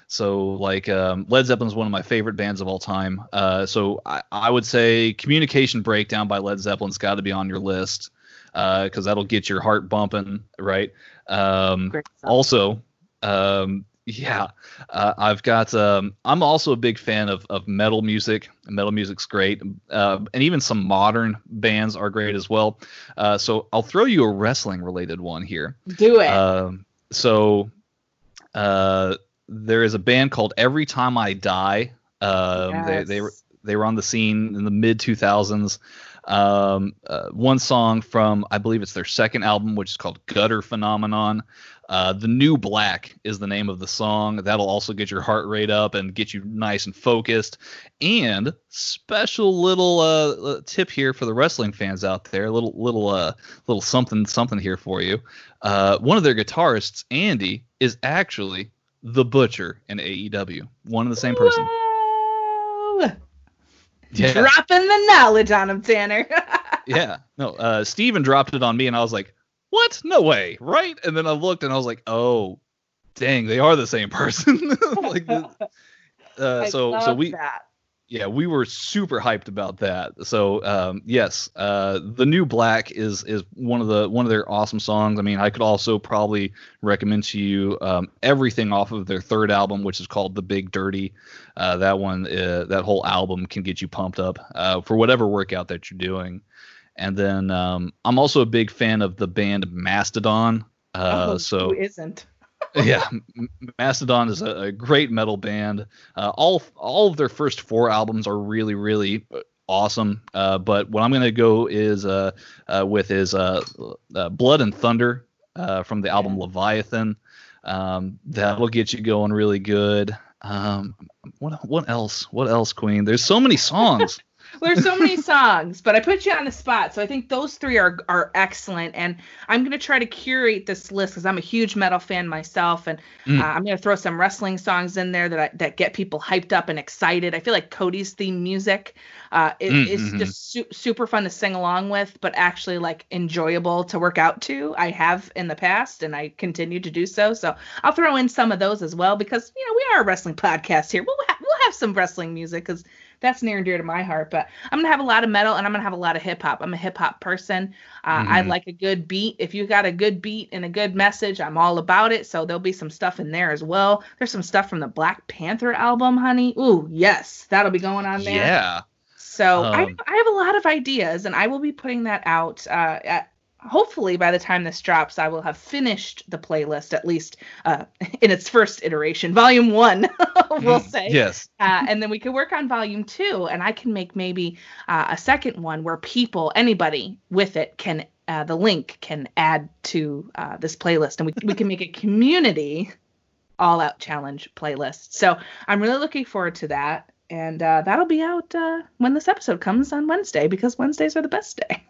so like um, Led Zeppelin is one of my favorite bands of all time. Uh, so I, I would say Communication Breakdown by Led Zeppelin's got to be on your list because that'll get your heart bumping, right? Um, also, um, yeah, uh, I've got. Um, I'm also a big fan of of metal music. Metal music's great, uh, and even some modern bands are great as well. Uh, so I'll throw you a wrestling related one here. Do it. Um, so uh, there is a band called Every Time I Die. Um, they they Yes. they were on the scene in the mid 2000s. Um, uh, one song from I believe it's their second album, which is called Gutter Phenomenon. Uh, the New Black is the name of the song. That'll also get your heart rate up and get you nice and focused. And special little uh, uh, tip here for the wrestling fans out there, little little uh, little something something here for you. Uh, one of their guitarists, Andy, is actually the Butcher in AEW. One and the same person. Whoa! Yeah. Dropping the knowledge on him, Tanner. yeah. No, uh, Steven dropped it on me, and I was like, what? No way, right? And then I looked, and I was like, oh, dang, they are the same person. like, uh, I so so we that. Yeah we were super hyped about that. So um, yes, uh, the new Black is is one of the one of their awesome songs. I mean, I could also probably recommend to you um, everything off of their third album, which is called The Big Dirty. Uh, that one, uh, that whole album can get you pumped up uh, for whatever workout that you're doing. And then um, I'm also a big fan of the band Mastodon. Uh, oh, so who isn't? Yeah, Mastodon is a, a great metal band. Uh, all all of their first four albums are really really awesome. Uh, but what I'm gonna go is uh, uh with is uh, uh, Blood and Thunder uh, from the album Leviathan. Um, that'll get you going really good. Um, what what else? What else, Queen? There's so many songs. There's so many songs, but I put you on the spot. So I think those three are are excellent, and I'm gonna try to curate this list because I'm a huge metal fan myself, and Mm. uh, I'm gonna throw some wrestling songs in there that I, that get people hyped up and excited. I feel like Cody's theme music uh, is, Mm, is mhm. just su- super fun to sing along with, but actually like enjoyable to work out to. I have in the past, and I continue to do so. So I'll throw in some of those as well because you know we are a wrestling podcast here. We'll ha- we'll have some wrestling music because that's near and dear to my heart. But I'm gonna have a lot of metal and I'm gonna have a lot of hip hop. I'm a hip hop person. Uh, I Mhm. like a good beat. If you got a good beat and a good message, I'm all about it. So there'll be some stuff in there as well. There's some stuff from the Black Panther album, honey. Ooh, yes, that'll be going on there. yeah. So I, Um, I have a lot of ideas, and I will be putting that out. Uh, at, hopefully, by the time this drops, I will have finished the playlist at least uh, in its first iteration, volume one, we'll Mm, say. Yes. Uh, and then we can work on volume two, and I can make maybe uh, a second one where people, anybody with it, can uh, the link can add to uh, this playlist, and we we can make a community all out challenge playlist. So I'm really looking forward to that. And uh, that'll be out uh, when this episode comes on Wednesday because Wednesdays are the best day.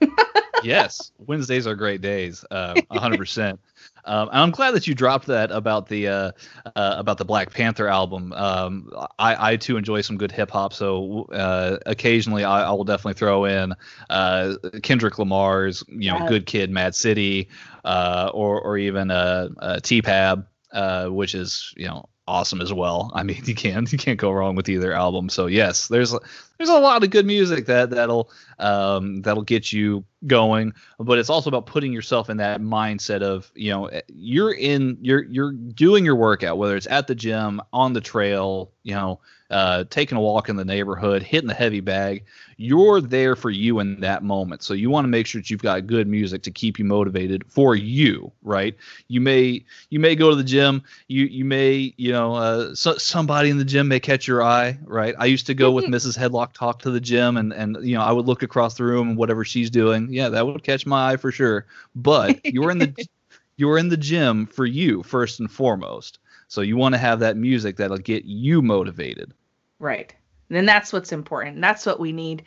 Yes, Wednesdays are great days, uh, hundred percent. Um, I'm glad that you dropped that about the uh, uh, about the Black Panther album. Um, I, I too enjoy some good hip hop, so uh, occasionally I, I will definitely throw in uh, Kendrick Lamar's, you know. Good Kid, Mad City, uh, or or even uh, uh, T-Pab, uh, which is you know awesome as well. I mean, you can't you can't go wrong with either album. So yes, there's there's a lot of good music that that'll um, that'll get you going but it's also about putting yourself in that mindset of you know you're in you're you're doing your workout whether it's at the gym on the trail you know uh, taking a walk in the neighborhood hitting the heavy bag you're there for you in that moment. So you want to make sure that you've got good music to keep you motivated for you right? You may you may go to the gym. You you may you know uh, so, somebody in the gym may catch your eye right? I used to go with mrs headlock talk to the gym and and you know i would look across the room and whatever she's doing yeah that would catch my eye for sure. But you're in the you're in the gym for you first and foremost. So you want to have that music that'll get you motivated Right. And then that's what's important. That's what we need.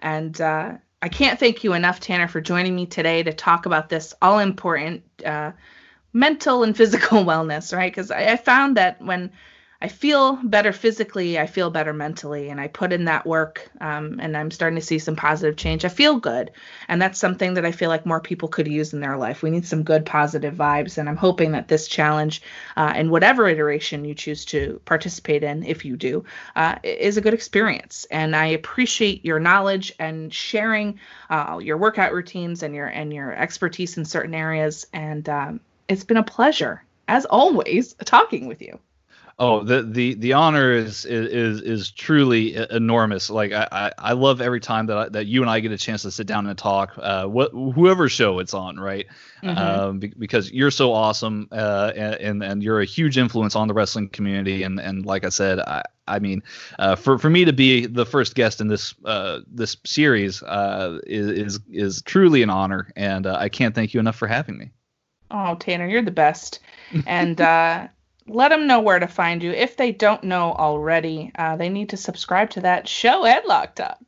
And uh, I can't thank you enough, Tanner, for joining me today to talk about this all important uh, mental and physical wellness, right? Because I, I found that when I feel better physically, I feel better mentally, and I put in that work, um, and I'm starting to see some positive change. I feel good, and that's something that I feel like more people could use in their life. We need some good, positive vibes, and I'm hoping that this challenge, uh, in whatever iteration you choose to participate in, if you do, uh, is a good experience. And I appreciate your knowledge and sharing uh, your workout routines and your and your expertise in certain areas. And um, it's been a pleasure, as always, talking with you. Oh, the the the honor is is is truly enormous. Like I, I, I love every time that I, that you and I get a chance to sit down and talk. Uh, what whoever show it's on, right? Mm-hmm. Um, be, because you're so awesome, uh, and and you're a huge influence on the wrestling community. And and like I said, I I mean, uh, for for me to be the first guest in this uh this series uh is is, is truly an honor, and uh, I can't thank you enough for having me. Oh, Tanner, you're the best. And uh, let them know where to find you. If they don't know already, uh, they need to subscribe to that show, Headlock Talk.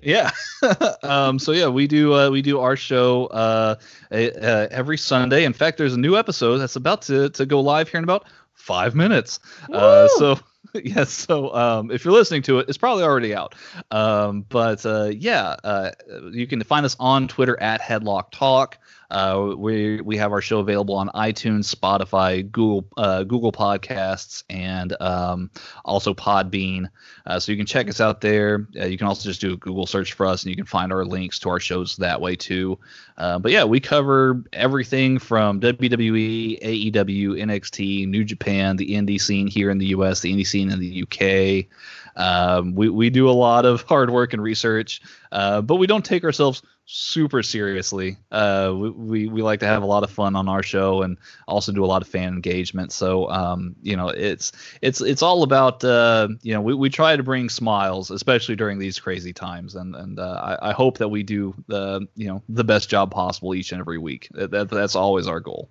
Yeah. um, so yeah, we do uh, we do our show uh, uh, every Sunday. In fact, there's a new episode that's about to, to go live here in about five minutes. Uh, so yes, so um, if you're listening to it, it's probably already out. Um, but uh, yeah, uh, you can find us on Twitter at Headlock Talk. Uh, we we have our show available on iTunes, Spotify, Google uh, Google Podcasts, and um, also Podbean. Uh, so you can check us out there. Uh, you can also just do a Google search for us, and you can find our links to our shows that way too. Uh, but yeah, we cover everything from WWE, AEW, NXT, New Japan, the indie scene here in the U.S., the indie scene in the U.K. Um, we we do a lot of hard work and research, uh, but we don't take ourselves super seriously. Uh, we, we, we like to have a lot of fun on our show and also do a lot of fan engagement. So um, you know, it's it's it's all about uh, you know we, we try to bring smiles, especially during these crazy times, and and uh, I, I hope that we do the you know the best job possible each and every week. That, that's always our goal.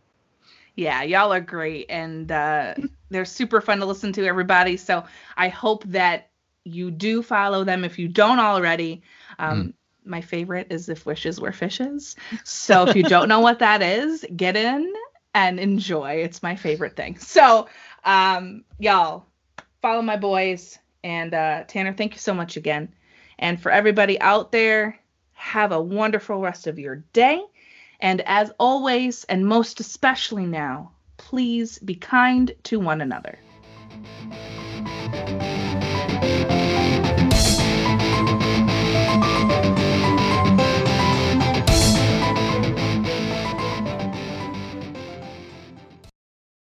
Yeah, y'all are great, and uh, they're super fun to listen to, everybody. So I hope that you do follow them if you don't already. Um, mm my favorite is if wishes were fishes. So if you don't know what that is, get in and enjoy. It's my favorite thing. So, um, y'all, follow my boys. And uh, Tanner, thank you so much again. And for everybody out there, have a wonderful rest of your day. And as always, and most especially now, please be kind to one another.